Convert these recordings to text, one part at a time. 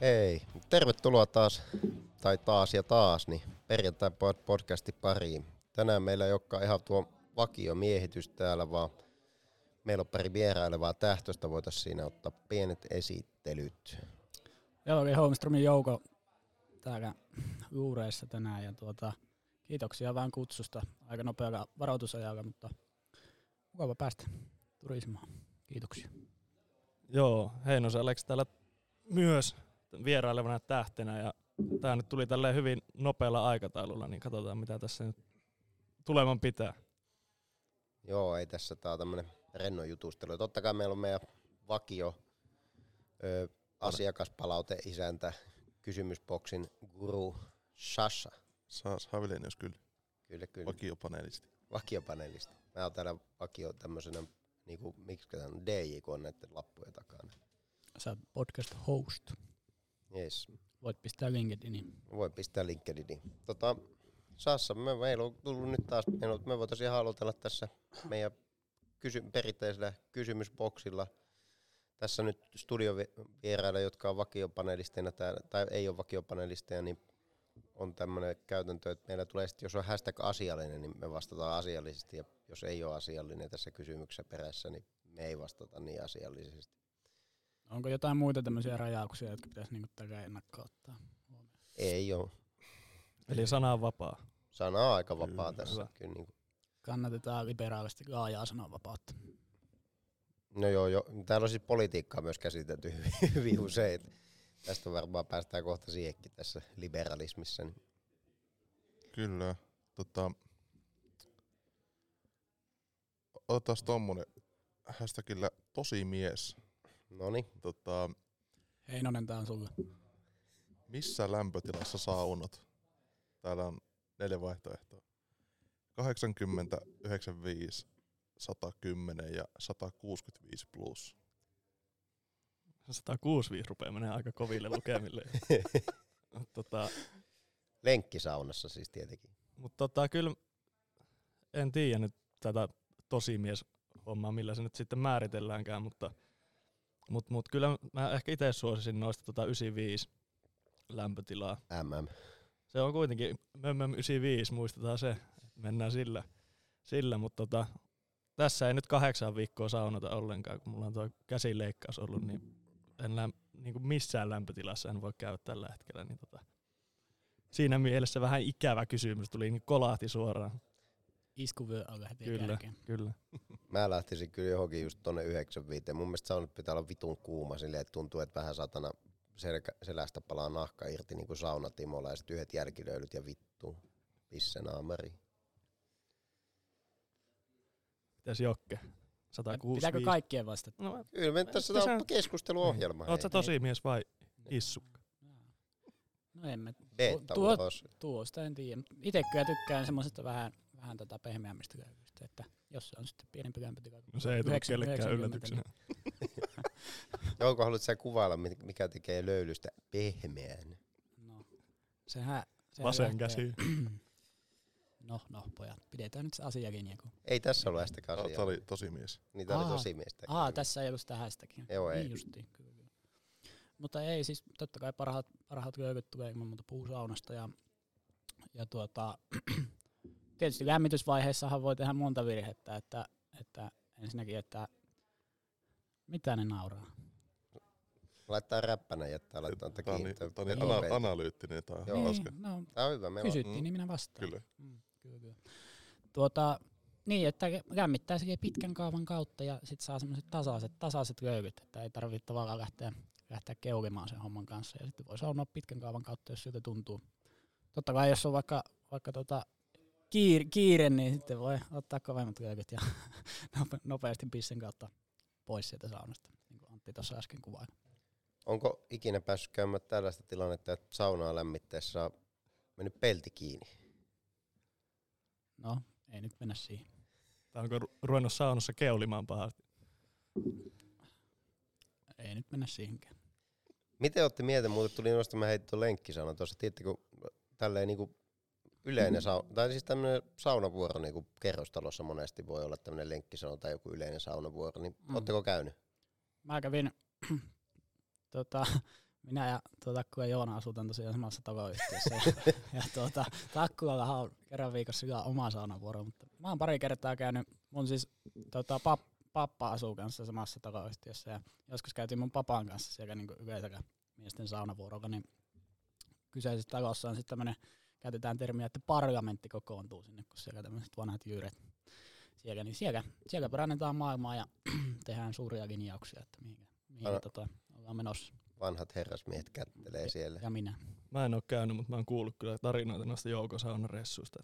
Hei, tervetuloa taas, tai taas ja taas, niin perjantai podcasti pariin. Tänään meillä ei olekaan ihan tuo vakiomiehitys täällä, vaan meillä on pari vierailevaa tähtöstä, voitaisiin siinä ottaa pienet esittelyt. Joo, oli Holmströmin Jouko täällä juureissa tänään ja tuota, kiitoksia vähän kutsusta aika nopealla varoitusajalla, mutta mukava päästä turismaan. Kiitoksia. Joo, Heinosen Alex täällä myös vierailevana tähtenä ja tämä nyt tuli tälleen hyvin nopealla aikataululla, niin katsotaan mitä tässä nyt tuleman pitää. Joo, ei tässä tää on tämmönen rennon jutustelu. Totta kai meillä on meidän vakio ö, asiakaspalaute isäntä kysymysboksin guru Sasha. Saas Havilenius kyllä. Kyllä, kyllä. Vakiopaneelisti. Vakiopanelisti. Mä oon täällä vakio tämmöisenä, niinku, miksi tämän DJ, kun on näiden lappujen takana. Sä podcast host. Yes. Voit pistää LinkedInin. Voi pistää LinkedIniin. Tota, Sassa, me, meillä on tullut nyt taas, me voitaisiin ihan aloitella tässä meidän kysy, perinteisellä kysymysboksilla. Tässä nyt studiovierailla, jotka on vakiopanelisteina täällä, tai ei ole vakiopanelisteja, niin on tämmöinen käytäntö, että meillä tulee sitten, jos on hashtag asiallinen, niin me vastataan asiallisesti, ja jos ei ole asiallinen tässä kysymyksessä perässä, niin me ei vastata niin asiallisesti. Onko jotain muita tämmöisiä rajauksia, jotka pitäisi niinku tällä ennakkoon ottaa? Ei ole. Eli sana on vapaa. Sana on aika vapaa Kyllä, tässä. hyvä. Kyllä, niin kuin. Kannatetaan liberaalisti laajaa sananvapautta. No joo, jo. täällä on siis politiikkaa myös käsitelty hyvin, usein. Tästä varmaan päästään kohta siihenkin tässä liberalismissa. Niin. Kyllä. Tota, otetaan tommonen hashtagillä tosi mies. Noniin. Tota, Heinonen, tää on sulle. missä lämpötilassa saunot? Täällä on neljä vaihtoehtoa. 80, 95, 110 ja 165 plus. 165 rupeaa menee aika koville lukemille. tota, Lenkkisaunassa siis tietenkin. Mutta tota, kyllä en tiedä nyt tätä tosimies hommaa, millä se nyt sitten määritelläänkään, mutta mut, mut kyllä mä ehkä itse suosisin noista tota 95 lämpötilaa. MM. Se on kuitenkin MM 95, muistetaan se, mennään sillä, sillä mutta tota, tässä ei nyt kahdeksan viikkoa saunota ollenkaan, kun mulla on tuo käsileikkaus ollut, niin en läm, niin kuin missään lämpötilassa en voi käydä tällä hetkellä. Niin tota, siinä mielessä vähän ikävä kysymys, tuli niin kolahti suoraan. Iskuvyö alle heti Kyllä, kärkeen. kyllä. Mä lähtisin kyllä johonkin just tonne 95. Mun mielestä saunat pitää olla vitun kuuma silleen, että tuntuu, että vähän satana selkä, selästä palaa nahka irti niin kuin saunatimolla ja sitten yhdet jälkilöylyt ja vittu. Pisse naamari. Mitäs Jokke? 165. Pitääkö kaikkien vastata? No, Kyllä me tässä Tässä- on keskusteluohjelma. oot sä tosi mies vai issukka? No en mä. Tuo, tuosta en tiedä. Itse kyllä tykkään semmoisesta vähän, vähän tota pehmeämmistä löylyistä, että jos se on sitten pienempi lämpötila. No se ei tule 9 kellekään 90, yllätyksenä. Jouko, haluatko sä kuvailla, mikä tekee löylystä pehmeän? No, sehän... sehän Vasen lähtee- käsi. No, no, pojat, pidetään nyt se asiakin. Kun... Ei tässä ole sitä Tämä asiaa. oli tosi mies. Niitä oli Aa. tosi miestä. Aa, tässä ei ollut sitä hästäkin. Joo, ei. Niin justiin, kyllä, kyllä. Mutta ei, siis totta kai parhaat, parhaat löylyt tulee ilman muuta puusaunasta ja, ja tuota, tietysti lämmitysvaiheessahan voi tehdä monta virhettä, että, että ensinnäkin, että mitä ne nauraa? Laittaa räppänä jättää, laittaa Tämä on kiinni. niin, tää on niin Joo. ana- analyyttinen, tämä on Joo. Niin, no, Tää on hyvä. Meillä on kysyttiin, niin minä vastaan. Kyllä. Mm, kyllä, kyllä. Tuota, niin, että lämmittää sekin pitkän kaavan kautta ja sitten saa semmoiset tasaiset, tasaiset löylyt, että ei tarvitse tavallaan lähteä, lähteä keulimaan sen homman kanssa. Ja sitten voi saunoa pitkän kaavan kautta, jos siltä tuntuu. Totta kai jos on vaikka, vaikka tota kiire, kiire, niin sitten voi ottaa kovemmat löylyt ja nope- nopeasti pissen kautta pois sieltä saunasta, niin kuin Antti tuossa äsken kuvaili. Onko ikinä päässyt käymään tällaista tilannetta, että saunaa lämmitteessä on mennyt pelti kiinni? No, ei nyt mennä siihen. Tai onko ru- ruvennut saunassa keulimaan pahasti? Ei nyt mennä siihenkään. Miten olette mieltä, muuten tuli heitin tuon lenkkisauna tuossa, tiedätte, kun tälleen niinku yleinen sauna, tai siis tämmöinen saunavuoro niinku kerrostalossa monesti voi olla tämmöinen lenkkisauna tai joku yleinen saunavuoro, niin Mm. ootteko käynyt? Mä kävin tota, minä ja tuo Takku ja Joona asutaan tosiaan samassa taloyhtiössä. ja, ja tuota, Takkuallahan on kerran viikossa hyvä oma saunavuoro, mutta mä oon pari kertaa käynyt, mun siis tota, pap, pappa asuu kanssa samassa taloyhtiössä ja joskus käytiin mun papan kanssa siellä niin yleisellä miesten saunavuorolla, niin kyseisessä talossa on sitten tämmöinen, käytetään termiä, että parlamentti kokoontuu sinne, kun siellä tämmöiset vanhat jyyret siellä, niin siellä, siellä parannetaan maailmaa ja tehdään suuria linjauksia, että mihin, mihin Älä- tota, ollaan menossa. Vanhat herrasmiehet kättelee siellä. Ja minä. Mä en oo käynyt, mutta mä oon kuullut kyllä tarinoita noista joukosaunaressuista.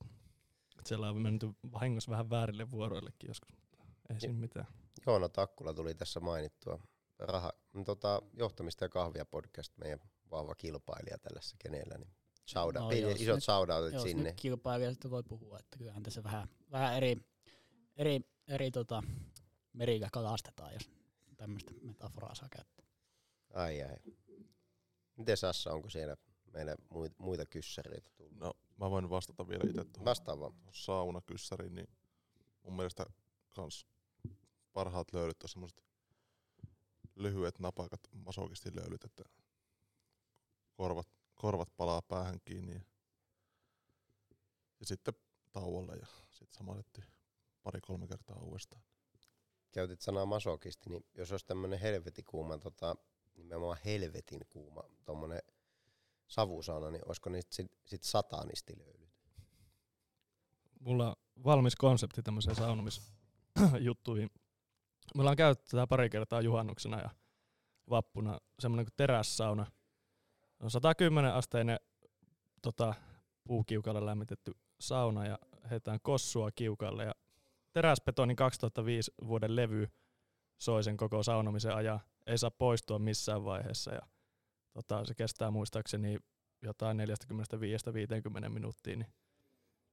Et Siellä on menty vahingossa vähän väärille vuoroillekin joskus, mutta ei siinä mitään. Joona Takkula tuli tässä mainittua. Raha, tota, johtamista ja kahvia podcast, meidän vahva kilpailija tällä kenellä. Niin shoutout, No, jos isot nyt- shoutoutit Jos sinne. nyt kilpailijasta voi puhua, että kyllähän tässä vähän, vähän eri, eri, eri tota, merillä kalastetaan, jos tämmöistä metaforaa saa käyttää. Ai ai. Miten Sassa, onko siellä meillä muita, kyssäreitä tullut? No, mä voin vastata vielä itse tuohon Vastaava. saunakyssäriin, niin mun mielestä kans parhaat löylyt on semmoset lyhyet, napakat masokistilöylyt, että korvat, korvat palaa päähän kiinni ja, ja sitten tauolle ja sitten samalettiin pari-kolme kertaa uudestaan. Käytit sanaa masokisti, niin jos olisi tämmöinen helvetin kuuma, tota, nimenomaan helvetin kuuma, tommonen savusauna, niin olisiko niistä sit, sit satanistilöylyt? Mulla on valmis konsepti tämmöiseen saunomisjuttuihin. Me ollaan käytetty tätä pari kertaa juhannuksena ja vappuna semmoinen kuin terässauna. On 110 asteinen tota, puukiukalle lämmitetty sauna ja heitetään kossua kiukalle ja teräsbetonin 2005 vuoden levy soi sen koko saunomisen ajan. Ei saa poistua missään vaiheessa ja tota, se kestää muistaakseni jotain 45-50 minuuttia. Niin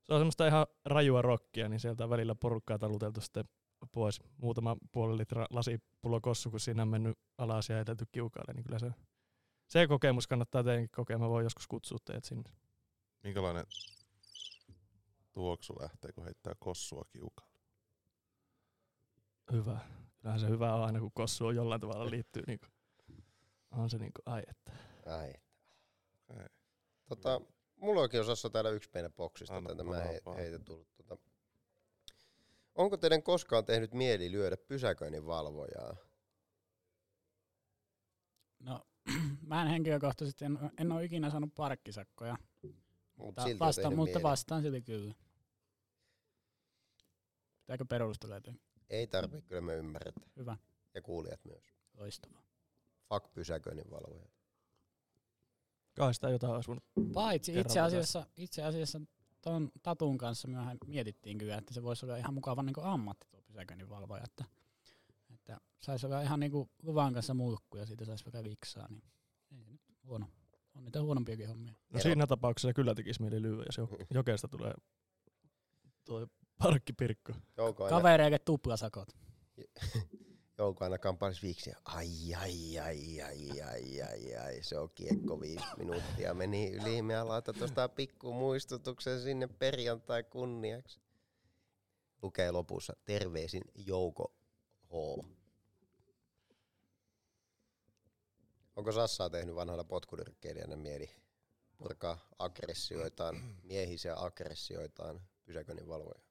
se on semmoista ihan rajua rockia, niin sieltä on välillä porukkaa taluteltu sitten pois. Muutama puoli litra lasipullo kossu, kun siinä on mennyt alas ja kiukaalle, niin kyllä se, se kokemus kannattaa teidänkin kokea. Mä voin joskus kutsua teidät sinne. Minkälainen tuoksu lähtee, kun heittää kossua kiukalle? Hyvä. Kyllähän se hyvä on aina, kun kossu on jollain tavalla liittyy. Niin kuin, on se niin kuin, ai että. Ai. Ei. Tota, mulla onkin osassa täällä yksi meidän boksista, Anna tätä mä he, heitä tullut. Tota. Onko teidän koskaan tehnyt mieli lyödä pysäköinnin valvojaa? No, mä en henkilökohtaisesti, en, en ole ikinä saanut parkkisakkoja, Mut mutta, silti vasta, mutta mieli. vastaan silti kyllä. Pitääkö perustella jotenkin? Ei tarvitse, kyllä me ymmärretään. Hyvä, Ja kuulijat myös. loistavaa. Fuck pysäköinnin valvoja. Kai sitä jotain olisi voinut. Paitsi Kerran itse asiassa, itse asiassa ton Tatun kanssa myöhän mietittiin kyllä, että se voisi olla ihan mukava niin ammatti tuo pysäköinninvalvoja, että, että saisi olla ihan niin luvan kanssa mulkku ja siitä saisi vaikka viksaa, niin huono. On niitä huonompiakin hommia. No siinä tapauksessa kyllä tekisi mieli lyödä, jos jo- jokeesta tulee tuo parkkipirkko. Kavereille tuplasakot. Jouko aina kampaisi viiksiä. Ai, ai, ai, ai, ai, ai, ai, se on kiekko viisi minuuttia. Meni yli, me laita tuosta pikku muistutuksen sinne perjantai kunniaksi. Lukee lopussa, terveisin Jouko H. Onko Sassaa tehnyt vanhana potkunyrkkeilijänä mieli purkaa aggressioitaan, miehisiä aggressioitaan pysäköinnin valvoja?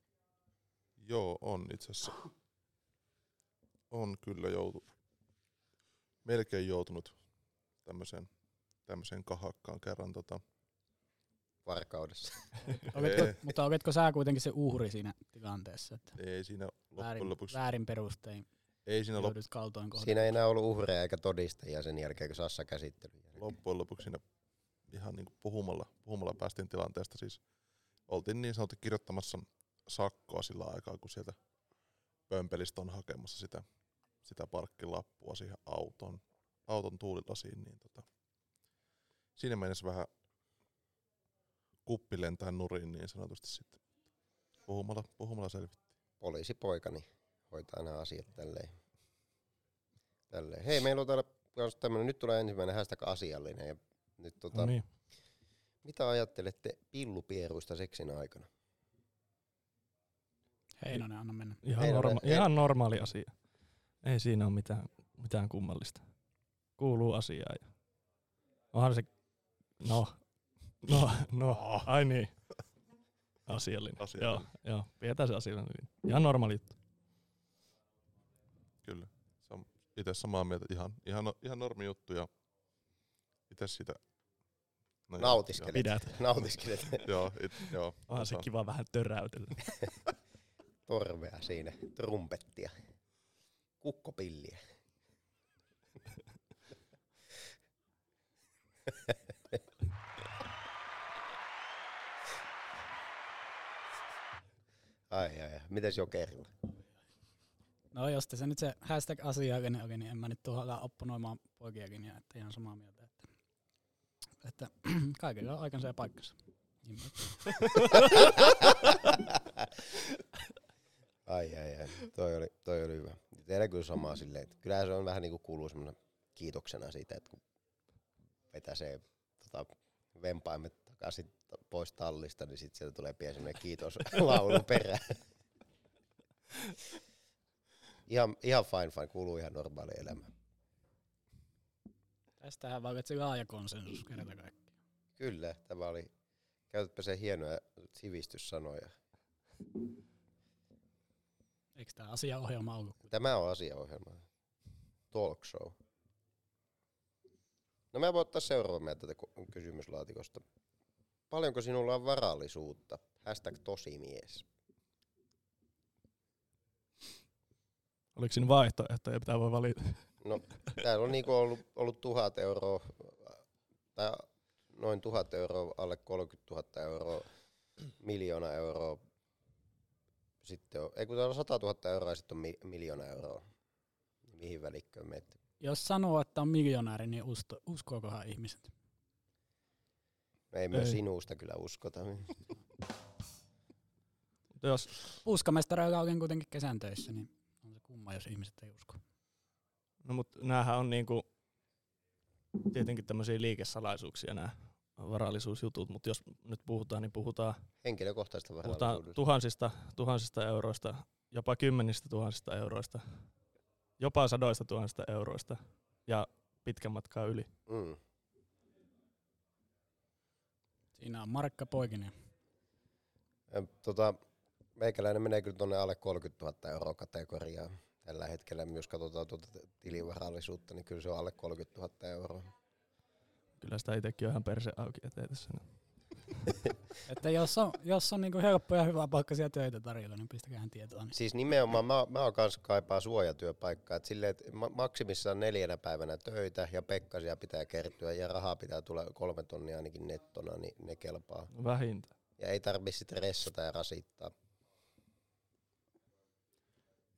Joo, on itse asiassa. On kyllä joutu, melkein joutunut tämmöiseen, tämmöiseen kahakkaan kerran. Tota, Varkaudessa. Oletko, mutta oletko sä kuitenkin se uhri siinä tilanteessa, että ei siinä loppujen väärin, lopuksi, väärin perustein ei siinä lop, kaltoin? Siinä ei enää ollut uhreja eikä todistajia sen jälkeen, kun Sassa käsitteli. loppujen lopuksi siinä ihan niin puhumalla, puhumalla päästiin tilanteesta. Siis oltiin niin sanotusti kirjoittamassa sakkoa sillä aikaa, kun sieltä pömpelistä on hakemassa sitä, sitä parkkilappua siihen auton, auton tuulilasiin. Niin tota, siinä mennessä vähän kuppi lentää nurin niin sanotusti sitten. Puhumalla, puhumalla selvittiin. Poliisipoikani hoitaa nämä asiat tälleen. tälleen. Hei, meillä on täällä kans tämmönen, nyt tulee ensimmäinen hashtag asiallinen. Ja nyt tota, No niin. Mitä ajattelette pillupieruista seksin aikana? Heinonen, anna mennä. Ihan, Ei ole- norma- ei- ihan normaali asia. Ei siinä ole mitään, mitään kummallista. Kuuluu asiaan. Ja Onhan se, no, no, no, ai niin. Asiallinen. Asiallinen. Joo, joo, pidetään se asiallinen. Ihan normaali juttu. Kyllä. Sam, itse samaa mieltä. Ihan, ihan, ihan normi juttu ja itse sitä... No joo, Nautiskelet. Pidät. Nautiskelet Joo, it, joo. Onhan se kiva vähän töräytellä. torvea siinä, trumpettia, kukkopilliä. ai ai ai, mites Jokerilla? No jos se nyt se hashtag asiallinen oli, niin en mä nyt tuolla opponoimaan poikiakin, ja että ihan samaa mieltä. Että, että kaikilla on aikansa ja paikkansa. Niin Ai ai ai, toi oli, toi oli hyvä. Teillä kyllä samaa silleen, että kyllähän se on vähän niinku kuuluu semmoinen kiitoksena siitä, että kun vetäsee tota, vempaimet takaisin pois tallista, niin sitten sieltä tulee pieni semmoinen kiitoslaulu perään. Ihan, ihan fine fine, kuuluu ihan normaali elämä. Tästähän vallitsi laaja konsensus kerta kaikkiaan. Kyllä, tämä oli, käytätpä se hienoja sivistyssanoja. Eikö tämä asiaohjelma ollut? Tämä on asiaohjelma. Talk show. No mä voin ottaa seuraavan meidän tätä kysymyslaatikosta. Paljonko sinulla on varallisuutta? Hashtag tosimies. Oliko siinä vaihtoehtoja, pitää voi valita? No, täällä on niinku ollut, ollut tuhat euroa, tai noin tuhat euroa, alle 30 000 euroa, miljoona euroa. Sitten on, ei kun täällä on 100 000 euroa ja sitten on mi, miljoona euroa. Mihin välikköön menet? Jos sanoo, että on miljonääri, niin usto, uskookohan ihmiset? Ei me Ei. sinusta kyllä uskota. Jos, Puskamestareilla olen kuitenkin kesän töissä, niin kumma, jos ihmiset ei usko. no mut näähän on niinku tietenkin tämmöisiä liikesalaisuuksia nämä varallisuusjutut, mutta jos nyt puhutaan, niin puhutaan, Henkilökohtaista puhutaan varallisuudesta. tuhansista, tuhansista euroista, jopa kymmenistä tuhansista euroista, jopa sadoista tuhansista euroista ja pitkän matkaa yli. Mm. Siinä on Markka Poikinen. Ja, Tota, meikäläinen menee kyllä tuonne alle 30 000 euroa kategoriaan. Tällä hetkellä, jos katsotaan tuota tilivarallisuutta, niin kyllä se on alle 30 000 euroa. Kyllä sitä itsekin on ihan perse auki, ettei tässä nyt. Että jos on, jos on niinku helppo ja hyvä palkkaisia töitä tarjolla, niin pistäkää tietoa. Niin. Siis nimenomaan mä, mä oon kanssa kaipaa suojatyöpaikkaa. Et silleen, että ma- maksimissaan neljänä päivänä töitä ja pekkasia pitää kertyä ja rahaa pitää tulla kolme tonnia ainakin nettona, niin ne kelpaa. Vähintään. Ja ei tarvi sitten ressata ja rasittaa.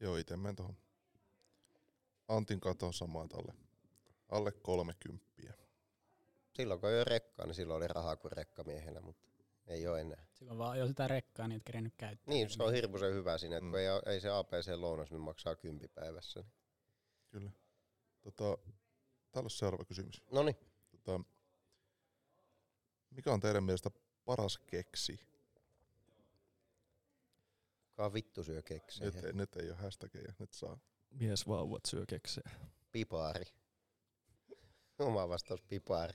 Joo, itse menen tuohon Antin katoon samaan alle. Alle 30. Silloin kun ei ole rekkaa, niin silloin oli rahaa kuin rekkamiehellä, mutta ei ole enää. Silloin vaan jo sitä rekkaa, niin et kerennyt käyttää. Niin, se on hirmuisen hyvä siinä, että Mm. kun ei, ei se APC-lounas, niin maksaa kympi päivässä. Kyllä. Tota, täällä on seuraava kysymys. No niin, Tota, mikä on teidän mielestä paras keksi? Kuka vittu syö keksiä? Nyt, ei- nyt ei ole hashtageja, nyt saa. Miesvauvat syö keksejä. Pipaari. Oma vastaus pipaari.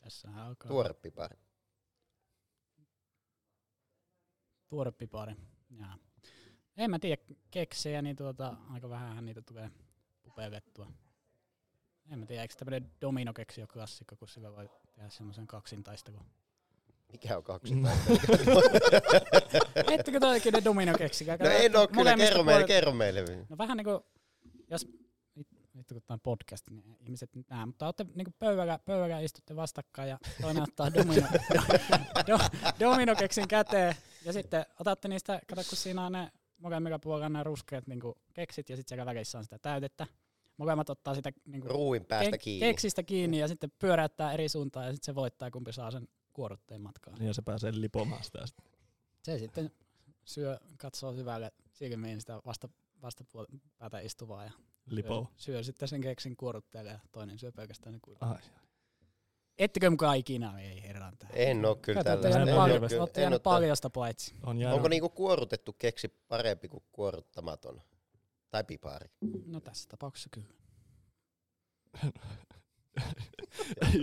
Tässähän alkaa Tuore pipari. tuore pipari. Jaa. En mä tiedä, keksejä, niin tuota, aika vähän niitä tulee pupeilettua. En mä tiedä, eikö tämmöinen dominokeksi ole klassikko, kun sillä voi tehdä semmoisen kaksintaistelun. Mikä on kaksi? Ettekö toi oikein dominokeksi? no en oo kyllä, kerro meille, kerro meille. No vähän niinku, jos, vit- vittu kun on podcast, niin ihmiset nyt näe, mutta olette niinku pöydällä, pöydällä istutte vastakkain ja toinen ottaa domino, do, dominokeksin käteen ja sitten otatte niistä, kato kun siinä on ne molemmilla puolella ne ruskeat niinku keksit ja sitten siellä välissä on sitä täytettä. Molemmat ottaa sitä niinku Ruuin päästä kek- kiinni. keksistä kiinni ja sitten pyöräyttää eri suuntaan ja sitten se voittaa kumpi saa sen kuorutteen matkaan. Niin ja se pääsee lipomaan sitä sitten. Se sitten syö, katsoo syvälle silmiin sitä vasta, vastapäätä istuvaa ja Lipo. syö, syö sitten sen keksin kuorutteelle ja toinen syö pelkästään ne. Ai. Ettekö mukaan ikinä? Ei herran tää. En oo kyllä olette en paljon, en jäänyt tä- paljosta paitsi. On jäänyt. Onko niinku kuorutettu keksi parempi kuin kuoruttamaton? Tai pipari? No tässä tapauksessa kyllä.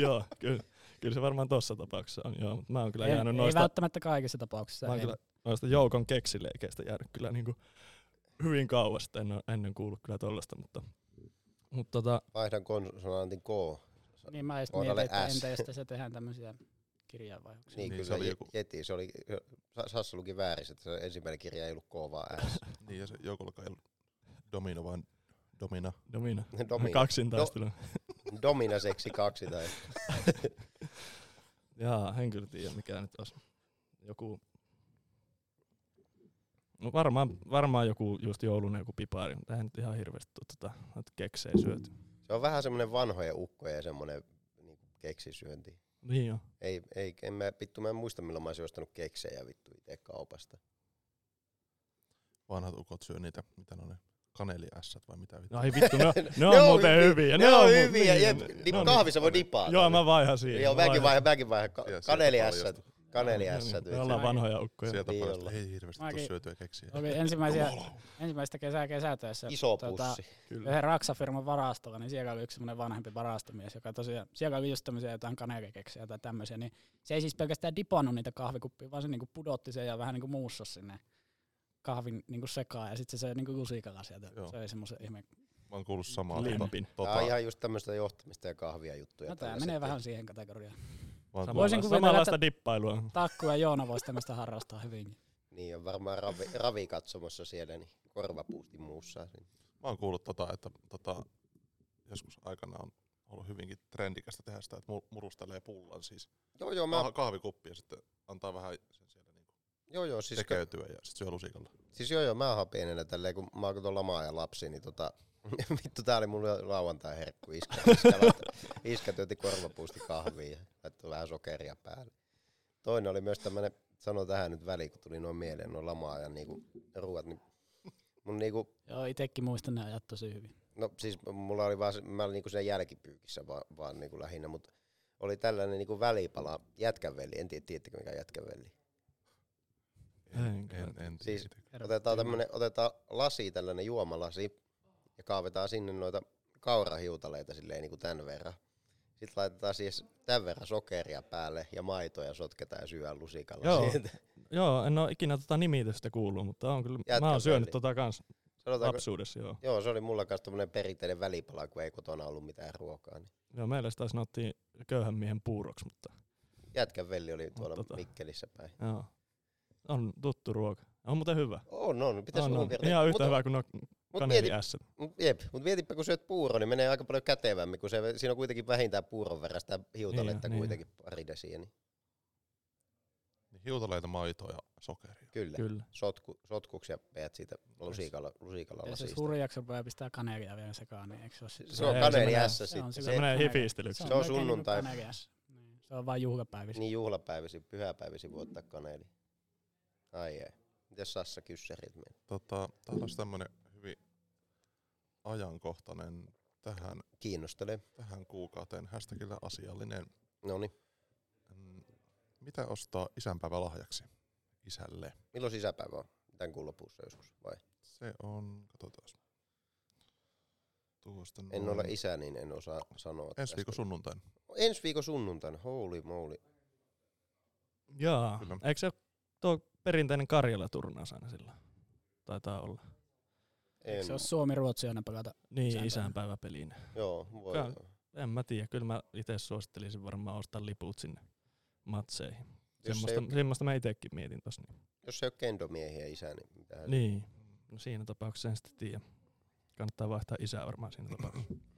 joo, kyllä, kyllä se varmaan tossa tapauksessa on, joo, mutta mä oon kyllä ei, jäänyt ei noista, välttämättä kaikissa tapauksissa. mä oon ei. kyllä noista joukon keksileikeistä jäänyt kyllä niinku hyvin kauas, en ole ennen kuullut kyllä tollasta, mutta, mutta tota, Vaihdan konsonantin K. Niin mä just mietin, että S. entä jos tässä tehdään tämmöisiä kirjainvaihoksia. Niin, Niin, kyllä se oli joku- Jeti, se oli, Sa- Sassa luki väärin, että se ensimmäinen kirja ei ollut K vaan S. Niin ja se joukollakaan ei ollut domino, vaan domina. Domina, Domina, kaksin taistelu. Domina seksi kaksi tai Jaa, en kyllä tiedä mikä nyt olisi. Joku... No varmaan, varmaan joku just joulun joku pipaari, mutta eihän nyt ihan hirveästi tuu tota, noita keksejä syöty. Se on vähän semmoinen vanhojen ukkojen semmoinen niin keksisyönti. Niin jo. Ei, ei, en mä, vittu, mä en muista milloin mä olisin ostanut keksejä vittu itse kaupasta. Vanhat ukot syö niitä, mitä ne on ne kaneliässät vai mitä vittu. Ai vittu, ne, on- ne on Ne on muuten hyviä. hyviä. Ne on mu- hyviä, niin, jep. ne- Niin ne on kahvissa voi dipata. Joo, mä vaihan siihen. Joo, mä mäkin vaihan, mäkin vaihan. Kaneliässät. Kaneliässät. Me ollaan vanhoja ukkoja. Sieltä Niin paljasta, ollaan. ei hirveästi tuu syötyä keksiä. Oli ensimmäisiä, ensimmäistä kesää kesätöissä. Iso tota, pussi. Kyllä. yhden Raksafirman varastolla, niin siellä oli yksi semmoinen vanhempi varastomies, joka tosiaan, siellä oli just tämmöisiä jotain kanerikeksiä tai tämmöisiä, niin se ei siis pelkästään dipannut niitä kahvikuppia, vaan se niinku pudotti sen ja vähän niinku muussasi sinne kahvin niinku sekaan ja sitten se söi niinku lusikalla sieltä. Joo. Se oli semmoisen ihme. Mä oon kuullut samaa. Limpin. Tää on ihan just tämmöistä johtamista ja kahvia juttuja. No tää menee vähän siihen kategoriaan. mä Voisin Samanlaista, kuvitella, samanlaista dippailua. Takku ja Joona voisi tämmöistä harrastaa hyvinkin. Niin on varmaan ravi, ravi katsomassa siellä, niin korvapuusti muussa. Mä oon kuullut tota, että tota, joskus aikana on ollut hyvinkin trendikästä tehdä sitä, että mu- murustelee pullan siis Joo, joo, mä, Kah- kahvikuppi ja sitten antaa vähän sen siellä niinku joo, joo, siis, tekeytyä ja sitten syö lusikalla. Siis joo, joo, mä oon pienenä tälleen, kun mä oon lamaa ja lapsi, niin tota, vittu tää oli mulle lauantai herkku, iskä, iskä, työti korvapuusti kahvia ja laittoi vähän sokeria päälle. Toinen oli myös tämmönen, sano tähän nyt väliin, kun tuli noin mieleen noin lamaa ja niinku ruuat, niin mun niinku, Joo, itekin muistan ne ajat tosi hyvin. no siis mulla oli vaan, mä olin niinku sen jälkipyykissä vaan, vaan niinku lähinnä, mutta oli tällainen niinku välipala, jätkänveli, en tiedä, tiedättekö mikä on jätkänveli. En, En en, Siis Otetaan, tämmönen, otetaan lasi, tällainen juomalasi, ja kaavetaan sinne noita kaurahiutaleita silleen niin kuin tämän verran. Sitten laitetaan siis tämän verran sokeria päälle ja maitoa ja sotketaan ja syödään lusikalla Joo. siitä. Joo, en ole ikinä tota nimitystä kuullut, mutta on kyllä, mä Jätkän oon syönyt veli. tota kans Sanotaanko, lapsuudessa, joo. joo, se oli mulla kanssa tämmönen perinteinen välipala, kun ei kotona ollut mitään ruokaa. Niin. Joo, meillä sitä sanottiin köyhän miehen puuroksi, mutta Jätkän velli oli tuolla tota- Mikkelissä päin. joo. On tuttu ruoka. On muuten hyvä. On, on, pitäisi On, on. Ihan yhtä Mut- hyvä kuin no Mut mieti, mut jep, mut mietipä kun syöt puuro, niin menee aika paljon kätevämmin, kun se, siinä on kuitenkin vähintään puuron verran sitä hiutaletta Niin, niin. kuitenkin pari desiä, niin niin hiutaleita, maitoa ja sokeria. kyllä. Kyllä. sotku, sotkuksi ja peät siitä lusikalla, lusikalla Ja lasista. hurjaksi rupeaa pistää kanelia vielä sekaan, niin eikö se ole sit- Se on kaneeli menee- S se on sitten. se- Se, Se menee hifistelyksi. Se on sunnuntai. kanelia S. Niin, Se on vain juhlapäivissä. niin juhlapäivisin, pyhäpäivisin voi ottaa kaneeli. Ai ei. Mites Sassa kyssärit meni? Tota, täällä olisi tämmönen hyvin ajankohtainen tähän, Kiinnostelee. tähän kuukauteen hashtagillä asiallinen. No. Mm, Mitä ostaa isänpäivä lahjaksi isälle? Milloin sisäpäivä on? Tän kuun lopussa joskus vai? Se on, katsotaan. Tuosta En noin. ole isä, niin en osaa sanoa. Ensi tästä. viikon sunnuntaina. Ensi viikon sunnuntaina. Holy moly. Jaa. Kyllä. Eikö se ole tuo perinteinen Karjala-turnaus aina sillä? Taitaa olla. En. Se on Suomi-Ruotsi aina pelata. Niin, Isänpäivä. isänpäiväpelinä. Joo, voi. Ka- En mä tiedä, kyllä mä itse suosittelisin varmaan ostaa liput sinne matseihin. Jos ei, Semmoista, ole, semmoista mä itekin mietin tossa. Niin. jos ei ole kendomiehiä isä, niin mitä niin. No siinä tapauksessa en sitten tiedä. Kannattaa vaihtaa isää varmaan siinä tapauksessa.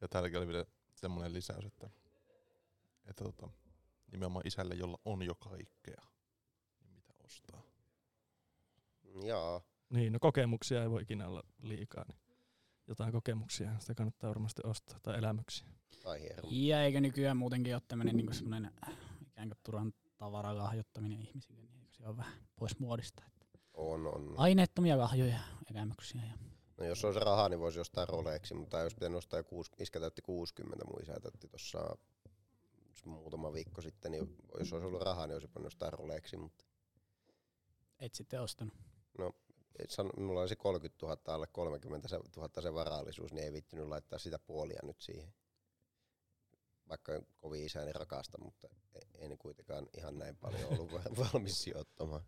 Ja täälläkin oli vielä semmoinen lisäys, että, että tota, nimenomaan isälle, jolla on jo kaikkea, niin mitä ostaa. Jaa. niin, no kokemuksia ei voi ikinä olla liikaa. Niin jotain kokemuksia, sitä kannattaa varmasti ostaa, tai elämyksiä. Ai hermo. Ja eikö nykyään muutenkin ole tämmöinen niin semmoinen ikään kuin turhan tavaran lahjoittaminen ihmisille, niin eikö se ole vähän pois muodista. Että On, on. aineettomia lahjoja, elämyksiä ja No jos olisi rahaa, niin voisi ostaa Rolexi, mutta jos pitäisi nostaa jo kuusi, iskä täytti 60, mun isä täytti tuossa muutama viikko sitten, niin jos olisi ollut rahaa, niin olisi voinut ostaa Rolexi, mutta et sitten ostanut. et sano, mulla olisi 30 000 alle 30 se- 000 se varallisuus, niin ei vittinyt laittaa sitä puolia nyt siihen. vaikka kovin isäni rakasta, mutta e- ei ne kuitenkaan ihan näin paljon ollut va- valmis sijoittamaan.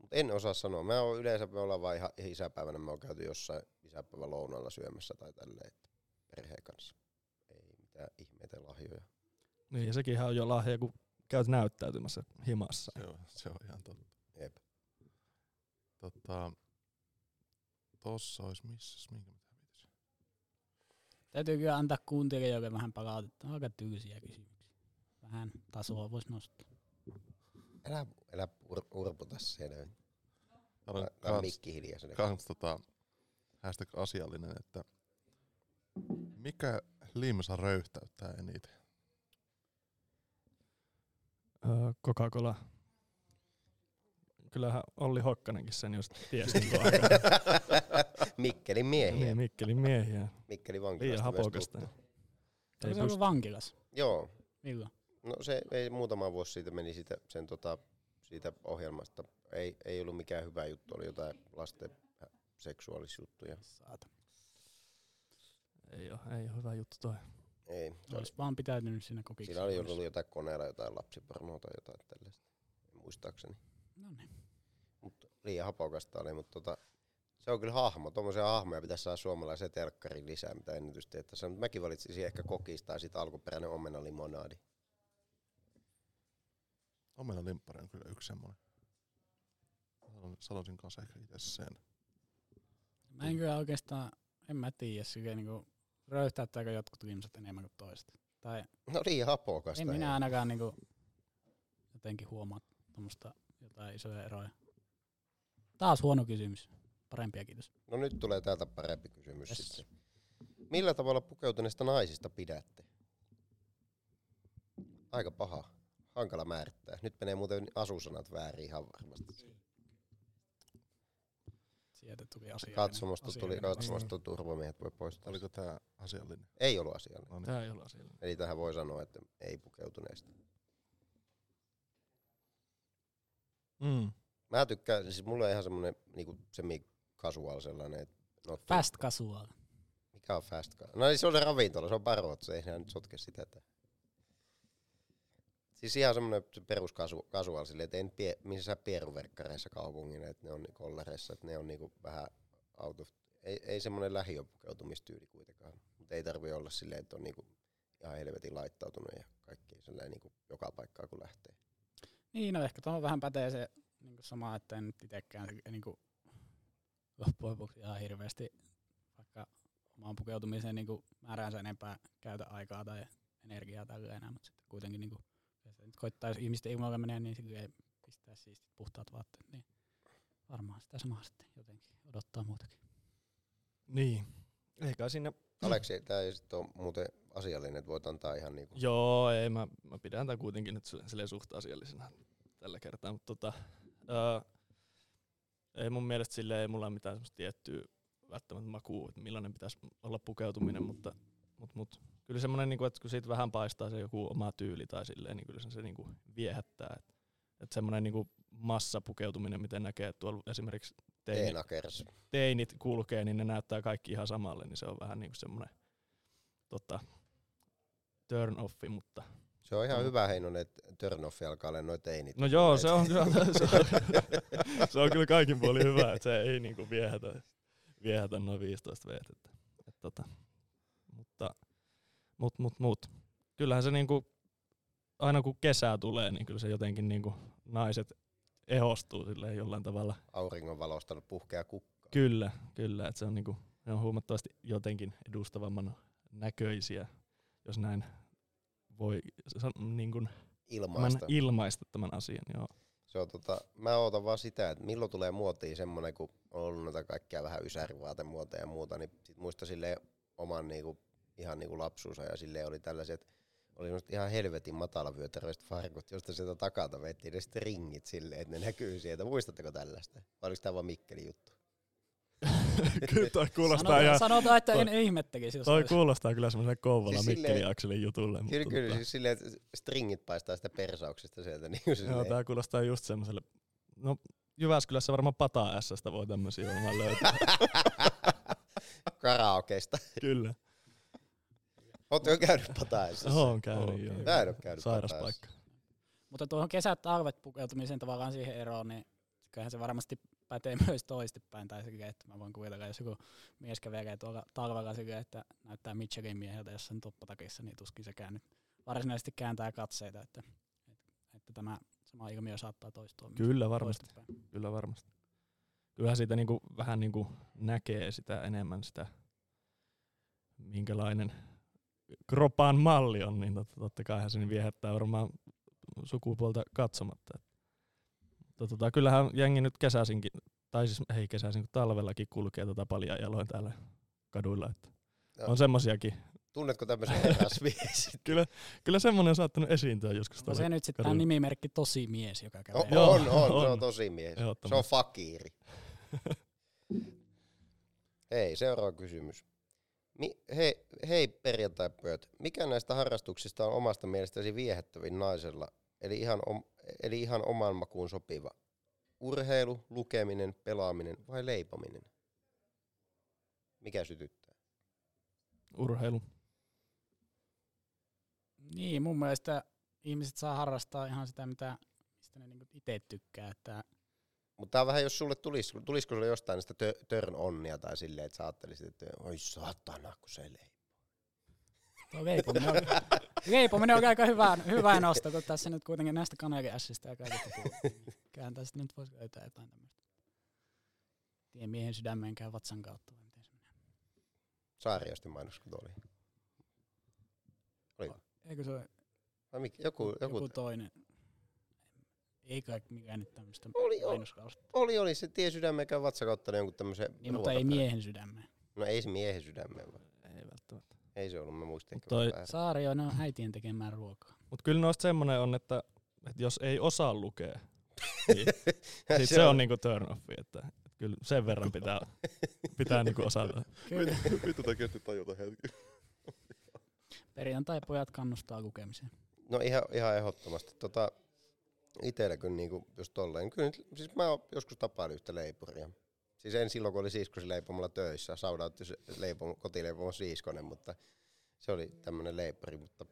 Mutta en osaa sanoa. Mä oon yleensä, me ollaan vain isäpäivänä, me on käyty jossain isäpäivän lounalla syömässä tai tälleen, että perheen kanssa. Ei mitään ihmeitä lahjoja. Niin, ja sekin on jo lahja, kun käyt näyttäytymässä himassa. Se on, se on ihan totta. Jep. Tota, tossa olisi missäs, minkä mä. Täytyy kyllä antaa kuuntelijoille vähän palautetta. Aika tylsiä kysymyksiä. Vähän tasoa voisi nostaa. Älä, älä ur, urputa siellä. Täällä on mikki hiljaisena. kans tota, hashtag asiallinen, että mikä limsa röyhtäyttää eniten? Coca-Cola. Kyllähän Olli Hokkanenkin sen just tiesi niin. Mikkelin miehiä. niin, Mikkelin miehiä. Mikkelin Liian vankilasta myös hapokasta. Ei se ollut vankilas. Joo, Milloin? no se ei muutama vuosi siitä meni siitä, sen tota, siitä ohjelmasta. Ei, ei ollut mikään hyvä juttu, oli jotain lasten seksuaalisuuttuja. Saata. Ei ole, ei ole hyvä juttu toi. Ei, se oli, Olisi vaan pitäytynyt siinä kokiksi. siinä oli ollut jotain koneella jotain lapsipornoa tai jotain tällaista, muistaakseni. No niin. Mutta liian hapokasta oli, mutta tota, se on kyllä hahmo. Tuommoisia hahmoja pitäisi saada suomalaisen telkkarin lisää, mitä ennätys teettäisiin. Mutta mäkin valitsisin ehkä kokista tai sitten alkuperäinen omena limonaadi. Omena limppari on kyllä yksi semmonen. Sanon- Sanoisin kanssa ehkä itse sen. Mä en kyllä oikeastaan, en mä tiedä, silleen niinku röyhtäyttääkö jotkut limsat enemmän kuin toiset. Tai No liian hapokasta. en minä ainakaan niinku jotenkin huomaa tuommoista jotain isoja eroja. Taas huono kysymys. Parempia kiitos. No nyt tulee täältä parempi kysymys yes. sitten. Millä tavalla pukeutuneista naisista pidätte? Aika paha. Hankala määrittää. Nyt menee muuten asusanat väärin ihan varmasti. Sieltä tuli asia. Katsomosta tuli, katsomosta turvamiehet voi poistaa. Oliko tää asiallinen? Ei ollut asiallinen. No niin. Tää ei ole asiallinen. Eli tähän voi sanoa, että ei pukeutuneista. Mm. Mä tykkään, siis mulla on ihan semmonen niinku semi casual sellainen, että not Fast casual. Mikä on fast casual? No niin se on se ravintola, se on barot, se ei nyt sotke sitä. Että. Siis ihan semmonen perus casu- casual silleen, että nyt pie, missään pieruverkkareissa kaupungin, että ne on niinku kollareissa, että ne on niinku vähän out of, ei, ei semmonen lähiöpukeutumistyyli kuitenkaan. Mutta ei tarvi olla silleen, että on niinku ihan helvetin laittautunut ja kaikki sellainen niinku joka paikkaa kun lähtee. Niin, no ehkä tuohon vähän pätee se niin sama, että en nyt itekään niin loppujen lopuksi ihan hirveästi vaikka omaan pukeutumiseen niin määräänsä enempää käytä aikaa tai energiaa tällä enää, mutta sitten kuitenkin niin kuin, nyt koittaa, jos ihmisten ilmoille menee, niin silleen pistää siistit puhtaat vaatteet, niin varmaan sitä samaa sitten jotenkin odottaa muutakin. Niin. Eikä sinne... Aleksi, tää ei sit ole muuten asiallinen, että voit antaa ihan niinku, Joo, ei, mä, mä pidän tämän kuitenkin nyt sille- silleen suht asiallisena tällä kertaa, mutta tota, ää, ei mun mielestä sille ei mulla ole mitään semmoista tiettyä välttämättä makua, että millainen pitäisi olla pukeutuminen, mutta mut, mut, kyllä semmoinen, niinku, että kun siitä vähän paistaa se joku oma tyyli tai silleen, niin kyllä se, se niinku viehättää. Että et semmoinen niinku massapukeutuminen, miten näkee että tuolla esimerkiksi teini, teenakers. teinit kulkee, niin ne näyttää kaikki ihan samalle, niin se on vähän niinku semmoinen tota, turn offi, mutta Se on ihan Mm. hyvä Heinonen, että turn off alkaa olla noin teinit. No joo, se on, kyllä, se on, se on kyllä kaikin puolin hyvä, että se ei niinku viehätä, viehätä noin 15 veet. Että, et tota, mutta mut, mut, mut. Kyllähän se niinku, aina kun kesää tulee, niin kyllä se jotenkin niinku naiset ehostuu silleen jollain tavalla. Auringonvalosta puhkea kukka. Kyllä, kyllä, että se on, niinku, ne on huomattavasti jotenkin edustavamman näköisiä, jos näin voi niinku, tämän Ilmaista. ilmaista tämän asian. Joo. Se on tota, mä ootan vaan sitä, että milloin tulee muotiin semmonen, kun on ollut noita kaikkia vähän ysärivaatemuotoja ja muuta, niin sit muista silleen oman niinku, ihan niinku lapsuusa ja silleen oli tällaiset, oli semmoset ihan helvetin matalavyötäröiset farkut, josta sieltä takalta vettiin ne stringit silleen, että ne näkyy sieltä. Muistatteko tällaista? Vai oliko tämä vaan Mikkelin juttu? kyllä toi kuulostaa sanotaan, ihan, sanotaan, että toi- en ihmettekisi, jos toi kuulostaa kyllä semmoiselle Kouvola Siis siis silleen- Mikkeli Akselin jutulle. Kyllä, mutta kyllä, tota, siis silleen, että stringit paistaa sitä persauksesta sieltä. Niin kuin Joo, tää kuulostaa just semmoiselle, no Jyväskylässä varmaan Pata Sstä voi tämmösiä varmaan löytää. Karaokesta. kyllä. Jo käynyt pataessa? Oon käynyt joo. Mä en oo käynyt Sairas Pataessa. paikka. Mutta tuohon kesät talvet pukeutumiseen tavallaan siihen eroon, niin kyllähän se varmasti pätee myös toistepäin. Tai silleen, että mä voin kuvitella, jos joku mies kävelee tuolla talvella silleen, että näyttää Michelin mieheltä jossain toppatakissa, niin tuskin sekään nyt varsinaisesti kääntää katseita, että, että, että tämä sama ilmiö saattaa toistua Kyllä varmasti. Kyllä varmasti. Kyllähän siitä niinku, vähän niinku näkee sitä enemmän sitä, minkälainen kropan malli on, niin totta, totta kai se niin viehättää varmaan sukupuolta katsomatta. Mutta tota, kyllähän jengi nyt kesäisinkin, tai siis ei kesäisin, kun talvellakin kulkee tota paljon jaloin täällä kaduilla. Että Joo. on semmosiakin. Tunnetko tämmöisen herrasviesin? Kyllä, kyllä semmoinen on saattanut esiintyä joskus. Tuolla se nyt sitten tämä nimimerkki tosi mies, joka kävee? on, Joo, on, on, se on. on tosi mies. Se on fakiri. Hei, seuraava kysymys. Mi- hei, hei perjantai-pööt. Mikä näistä harrastuksista on omasta mielestäsi viehättävin naisella, eli ihan, om- eli ihan oman makuun sopiva? Urheilu, lukeminen, pelaaminen vai leipominen? Mikä sytyttää? Urheilu. Niin, mun mielestä ihmiset saa harrastaa ihan sitä, mitä, mistä ne niinku itse tykkää. Että Mutta on vähän, jos sulle tulisi, tulisiko sulle jostain sitä tö- törn onnia tai silleen, että sä ajattelisit, että oi saatana, kun se leipoo. tuo leipominen on, leipominen on aika hyvä, hyvä nosto, kun tässä nyt kuitenkin näistä kaneliässistä ja kaikista. Kyllähän tästä nyt voisi löytää jotain tämmöistä. Tien miehen sydämeen käy vatsan kautta. vai miten se menee? Saariosten mainos, kun oli. Oli. Eikö se ole mikä? Joku, joku, joku toinen? Ei kai mikään nyt tämmöistä Oli, oli, mainoskausta. oli, oli, se tie sydämeen käy vatsa kautta niin jonkun tämmöisen Niin, mutta ei miehen sydämeen. No ei se miehen sydämeen vaan. Ei välttämättä. Ei se ollut, mä muistin. Toi-. Saario, ne on äitien tekemään ruokaa. Mutta kyllä noista semmoinen on, että, että jos ei osaa lukea, niin sit se on niinku turn offi, että, että kyllä sen verran pitää, pitää niinku osata. Kyllä. Vittu tää kesti tajuta hetki. Perjantai-pojat kannustaa lukemiseen. No ihan, ihan ehdottomasti. Tota, itellä kyllä niinku, jos tolleen. Kyllä, nyt- siis mä oon joskus tapailin yhtä leipuria. Siis en silloin, kun oli siskosi leipomalla töissä. Saudautti se leipom, kotileipomon siiskonen, mutta se oli tämmönen leipuri. Mutta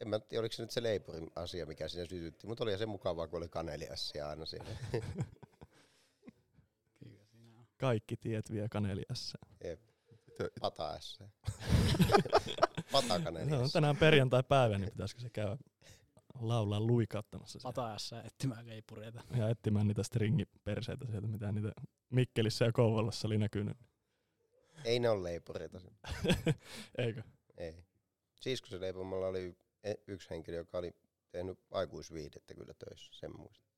en mä tiedä, oliko se nyt se leipurin asia, mikä siinä sytytti. Mutta oli se mukavaa, kun oli kaneliassia aina siinä. Kyllä siinä on. Kaikki tiet vie kaneliassa. Itse, Pataessa. Patakaneliassa. No, on tänään perjantai-päivä, niin pitäisikö se käydä laulaa luikauttamassa siellä. Pataessa etsimään leipureita. ja etsimään niitä stringiperseitä sieltä, mitä niitä Mikkelissä ja Kouvolassa oli näkynyt. Ei ne ole leipureita. Eikö? Ei. Siskosen leipomalla oli e- yksi henkilö, joka oli tehnyt aikuisviihdettä kyllä töissä, sen muista.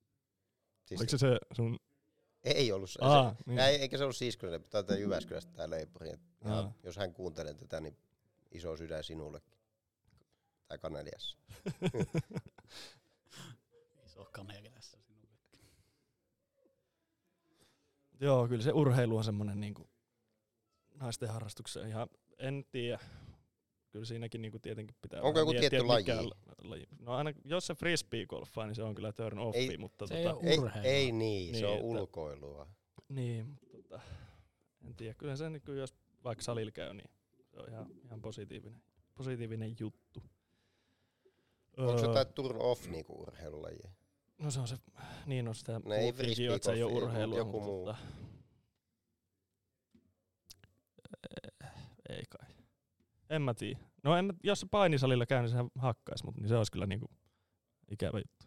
Siis Oliko se se sun... Ei ollut se. Aa, se niin. ei, eikä se ollut siskosen leipä, tämä on Jyväskylästä tämä leipuri. Aa. jos hän kuuntelee tätä, niin iso sydän sinullekin. Tai kaneliassa. Iso kaneli tässä sinulle. Joo, kyllä se urheilu on semmoinen niinku naisten harrastuksen ihan, en tiedä. Kyllä siinäkin niinku tietenkin pitää Onko joku tietty laji? laji. No aina, jos se frisbee golfaa, niin se on kyllä turn offi, Ei- mutta Se ei tota, Ei, Urheilua. ei niin, Niin, se on että- ulkoilua. niin, mutta tota, en tiedä. Kyllä se, niin kyllä jos vaikka salilla käy, niin se on ihan, ihan positiivinen, positiivinen juttu. Onko se Öö, jotain turn off niinku urheilulaji? No se on se, niin on sitä No ei että se ei ole urheilua, joku mutta muu. Tota, eh, ei kai. En mä tiedä. No en, mä- jos se painisalilla käy, niin sehän hakkais, mutta niin se olisi kyllä niinku ikävä juttu.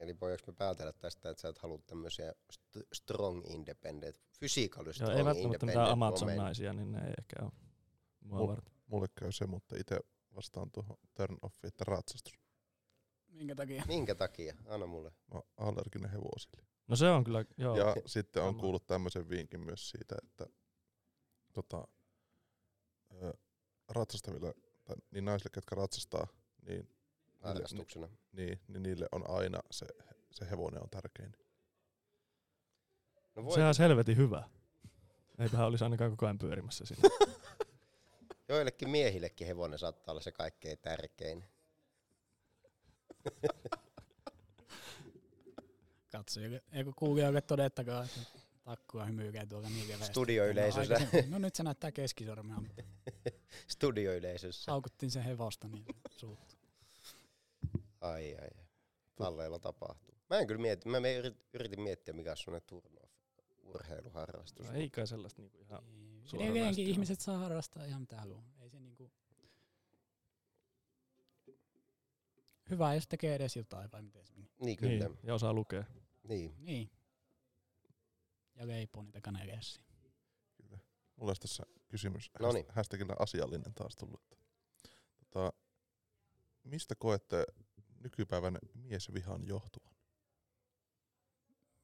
Eli voidaanko me päätellä tästä, että sä et halua tämmöisiä st- strong independent, physical Joo, strong ei välttämättä independent mitään. Amazon-naisia, niin ne ei ehkä ole mua Mul- varten. mulle käy se, mutta itse vastaan tuohon turn offiin, että ratsastus. Minkä takia? Minkä takia? Anna mulle. Mä oon allerginen hevosille. No se on kyllä, joo. Ja sitten on kuullut tämmöisen vinkin myös siitä, että tota, ö, ratsastaville, tai niin naisille, ketkä ratsastaa, niin, Harrastuksena. niin, niin niille on aina se, se hevonen on tärkein. No voi, Sehän olisi helvetin hyvä. Eipähän olisi ainakaan koko ajan pyörimässä siinä. joillekin miehillekin hevonen saattaa olla se kaikkein tärkein. Katsojille, eikö kuulijoille todettakaan, että takkua hymyykää tuolla niin keveästi. Studioyleisössä. No, no nyt se näyttää keskisormea. mutta studioyleisössä. Haukuttiin sen hevosta, niin se suuttui. Ai ai ai. Talleilla tapahtuu. Mä en kyllä mieti, mä yritin miettiä mikä on semmonen turno urheiluharrastus. No ei kai sellaista niinku ihan... Niin, suoranaisesti Edelleenkin ihmiset saa harrastaa ihan mitä haluaa. Ei se niinku... Hyvä, jos tekee edes jotain, vai miten se meni. Niin kyllä. Niin, ja osaa lukea. Niin. Niin. Ja leipoo niitä kaneliassia. Kyllä. Mulla olisi tässä kysymys. Noniin. Häst- Hashtagillä asiallinen taas tullut. Tota, mistä koette nykypäivän miesvihan johtuvan?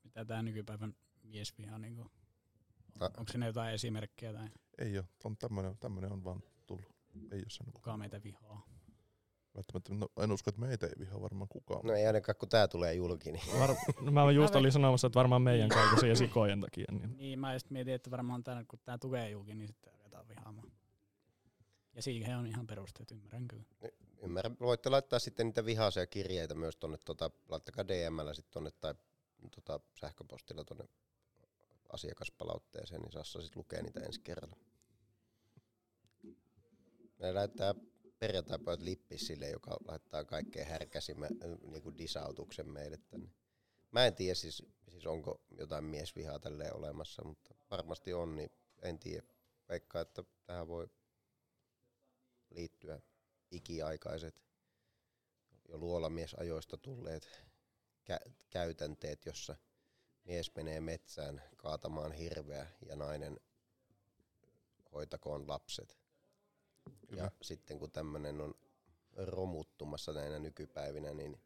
Mitä tää nykypäivän miesviha niinku... Ta- Onko se jotain esimerkkejä tai Ei ole, on tämmönen, tämmönen on vaan tullut. Ei ole sen kuka meitä vihaa? Välttämättä. No, en usko, että meitä ei vihaa varmaan kukaan. No ei ainakaan kun tää tulee julki, niin Var, no mä just olin sanomassa, että varmaan meidän kaltaisia sikojen takia. Niin. Niin, mä just mietin, että varmaan tää, kun tää tulee julki, niin sitten aletaan vihaamaan. Ja siihen on ihan perusteet, ymmärrän kyllä. ymmärrän. Voitte laittaa sitten niitä vihaisia kirjeitä myös tonne, tota, laittakaa DMllä sitten tonne tai tota, sähköpostilla tonne asiakaspalautteeseen, niin Sassa sitten lukee niitä ensi kerralla. Me lähettää perjantai-pojat lippis sille, joka laittaa kaikkein härkäsimmän niin disautuksen meille tänne. Mä en tiedä siis, siis onko jotain miesvihaa tälleen olemassa, mutta varmasti on, niin en tiedä. Veikkaa, että tähän voi liittyä ikiaikaiset jo luolamiesajoista tulleet kä- käytänteet, jossa mies menee metsään kaatamaan hirveä ja nainen hoitakoon lapset. Kyllä. Ja sitten kun tämmöinen on romuttumassa näinä nykypäivinä, niin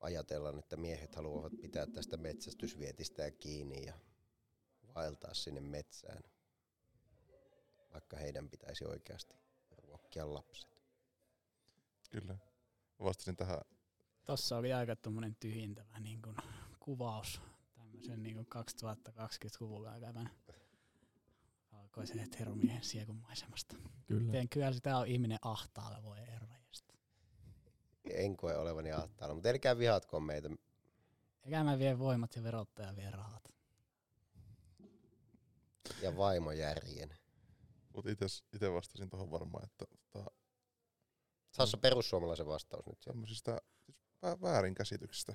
ajatellaan, että miehet haluavat pitää tästä metsästysvietistä kiinni ja vaeltaa sinne metsään, vaikka heidän pitäisi oikeasti ruokkia lapset. Kyllä. Vastasin tähän, Tossa oli aika tommonen tyhjentävä niin kuin, kuvaus tämmöisen niin 2020-luvulla käyvän valkoisen heteromiehen siekumaisemasta. Kyllä. Miten kyllä sitä on ihminen ahtaalla, voi ervajasta. En koe olevani ahtaalla, mutta älkää vihatkoon meitä. Eikä mä vie voimat ja verottaja vie rahat. ja vaimojärjen. mutta itse vastasin tuohon varmaan, että tota, Sassa perussuomalaisen vastaus nyt. tämmöisistä siis vä- väärinkäsityksistä,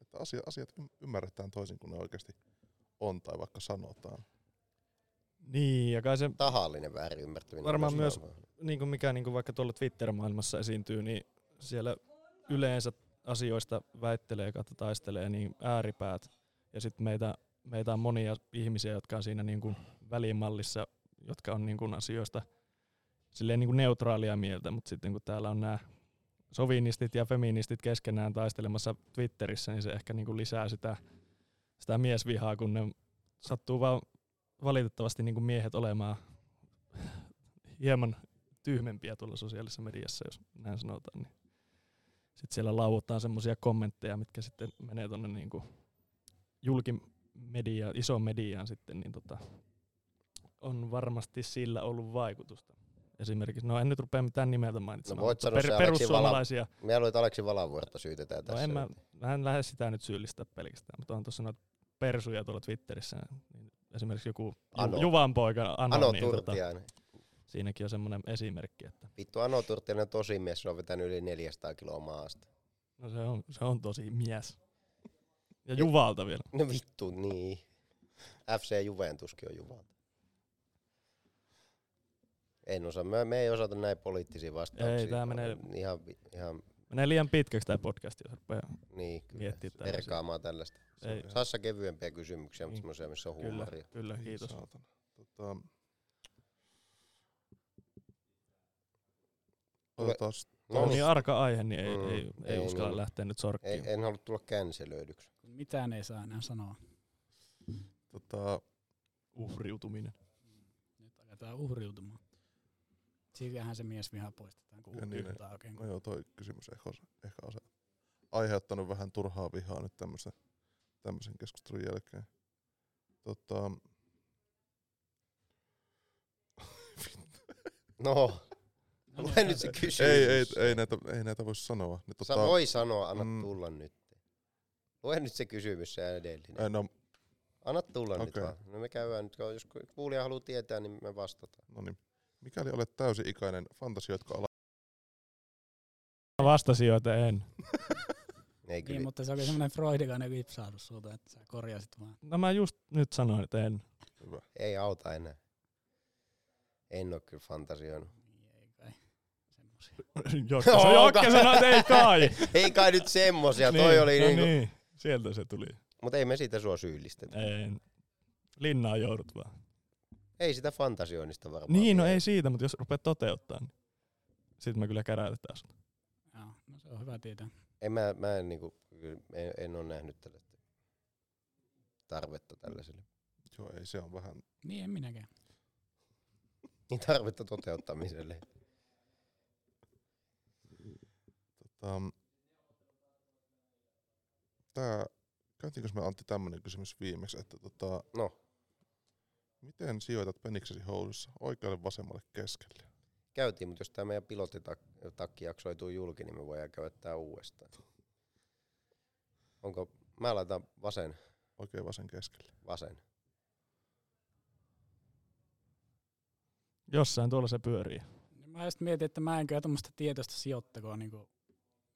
että asia, asiat ym- ymmärretään toisin kuin ne oikeasti on tai vaikka sanotaan. Niin, ja kai se, Tahallinen väärin ymmärtäminen. Varmaan myös- mahdollista. niin kuin mikä niin kuin vaikka tuolla Twitter-maailmassa esiintyy, niin siellä yleensä asioista väittelee kautta taistelee niin ääripäät. Ja sitten meitä, meitä on monia ihmisiä, jotka on siinä niin kuin välimallissa, jotka on niin kuin asioista silleen niin kuin neutraalia mieltä, mutta sitten kun täällä on nämä sovinistit ja feministit keskenään taistelemassa Twitterissä, niin se ehkä niin kuin lisää sitä, sitä miesvihaa, kun ne sattuu vaan valitettavasti niin kuin miehet olemaan hieman tyhmempiä tuolla sosiaalisessa mediassa, jos näin sanotaan. Niin sitten siellä lauutaan semmoisia kommentteja, mitkä sitten menee tuonne niin julkimedia, iso mediaan sitten, niin tota, on varmasti sillä ollut vaikutusta. Esimerkiksi, no en nyt rupea mitään nimeltä mainitsemaan, No voit sanoa Aleksi perussuomalaisia, Mä luulen, että Aleksi Valavuorta syytetään no tässä. en mä, mä en lähde sitä nyt syyllistää pelkästään, mutta on tuossa noita persuja tuolla Twitterissä, niin esimerkiksi joku Ano. Ju- Juvan poika Ano, Ano niin tota, Turtiainen. siinäkin on semmoinen esimerkki, että Vittu Ano Turtiainen on tosi mies, se on vetänyt yli 400 kiloa maasta. no se on, se on tosi mies. Ja Juvalta vielä. No vittu, niin. FC Juventuskin on Juvalta. En osaa, me, me ei osata näin poliittisia vastauksia. Ei, tää menee- Ihan, ihan Menee liian pitkäksi tämä podcast, jos rupeaa. niin, kyllä. Miettii tällaisia. Perkaamaan tällaista. Ei. Sassa kevyempiä kysymyksiä, mutta Niin. semmoisia, missä on Kyllä, huumoria. kyllä, Ei kiitos. Saatana. Tota, Tule- otetaan No on niin. niin arka aihe, niin ei, Mm, ei, ei, ei uskalla niin. lähteä nyt Ei, sorkkiin. en halua tulla känselöidyksi. Mitään ei saa enää sanoa. tota, Uhriutuminen. Nyt aletaan uhriutumaan. Siitähän se mies viha poistetaan, kun Ja niin, oikein. no joo, toi kysymys ehkä, osa, ehkä on se aiheuttanut vähän turhaa vihaa nyt tämmöisen, tämmöisen keskustelun jälkeen. Tota, No, No, lue niin, nyt se kysymys. ei, ei, ei, näitä, ei näitä voi sanoa. Niin, Sä voi sanoa, anna mm. tulla nyt. Lue nyt se kysymys, se edellinen. ei, no, Anna tulla nyt Okei. vaan. No me käydään nyt, jos kuulija haluaa tietää, niin me vastataan. no niin. Mikäli olet täysi-ikäinen, fantasioitko ala... Vastasin jo, että en. Ei kyllä. Niin, mutta se oli semmoinen freudilainen vipsahdus sulta, että sä korjasit vaan. No mä just nyt sanoin, että en. Hyvä. Ei auta enää. En oo kyllä fantasioinut. Ei kai. Semmosia. Jokke, se Jokke sanoi, että ei kai. ei kai nyt semmosia, toi niin, oli no niinku. niin, sieltä se tuli. Mutta ei me siitä sua syyllistetä. Ei, linnaan joudut vaan. Ei sitä fantasioinnista varmaan. Niin, no ei siitä, mutta jos rupeat toteuttaa, niin sitten me kyllä käräytetään sut. No se on hyvä tietää. En mä, mä en, niinku, kyllä en, en ole nähnyt tällaista tarvetta tällaiselle. Joo, ei se on vähän... Niin, en minäkään. Niin tarvetta toteuttamiselle. Tota, tää, käytiinkö me Antti tämmönen kysymys viimeksi, että tota, No, miten sijoitat peniksesi housussa oikealle, vasemmalle, keskelle? Käytiin, mutta jos tämä meidän pilottitakki jaksoituu julki, niin me voidaan käydä tää uudestaan. Onko, mä laitan vasen, Oikein, vasen, keskelle. vasen. Jossain tuolla se pyörii. Mä just mietin, että mä en kyllä tämmöistä tietoista sijoittakoa niinku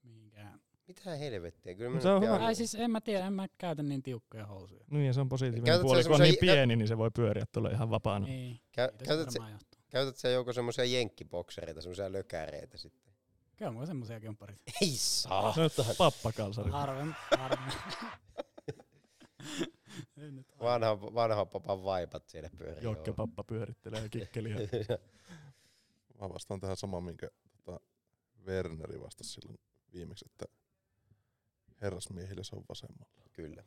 mihinkään. Mitä helvettiä? Kyllä Se on hyvä. pian- Ai siis en mä tiedä, en mä käytä niin tiukkoja housuja. Niin, ja se on positiivinen Käytät puoli. Kun on niin pieni, niin se voi pyöriä tuolla ihan vapaana. Niin, Kä- käytät, se. Käytät sä joko semmoisia jenkkiboksereita, semmoisia lökäreitä sitten? Kyllä mulla semmosiakin on pari. Ei saa. No, pappakalsari. Harven, harven. Vanha, vanha papan vaipat siellä pyörii. Jokke pappa pyörittelee kikkeliä. Mä vastaan tähän samaan, minkä tota, Werneri vastasi silloin viimeksi, että herrasmiehille se on vasemmalla. Kyllä.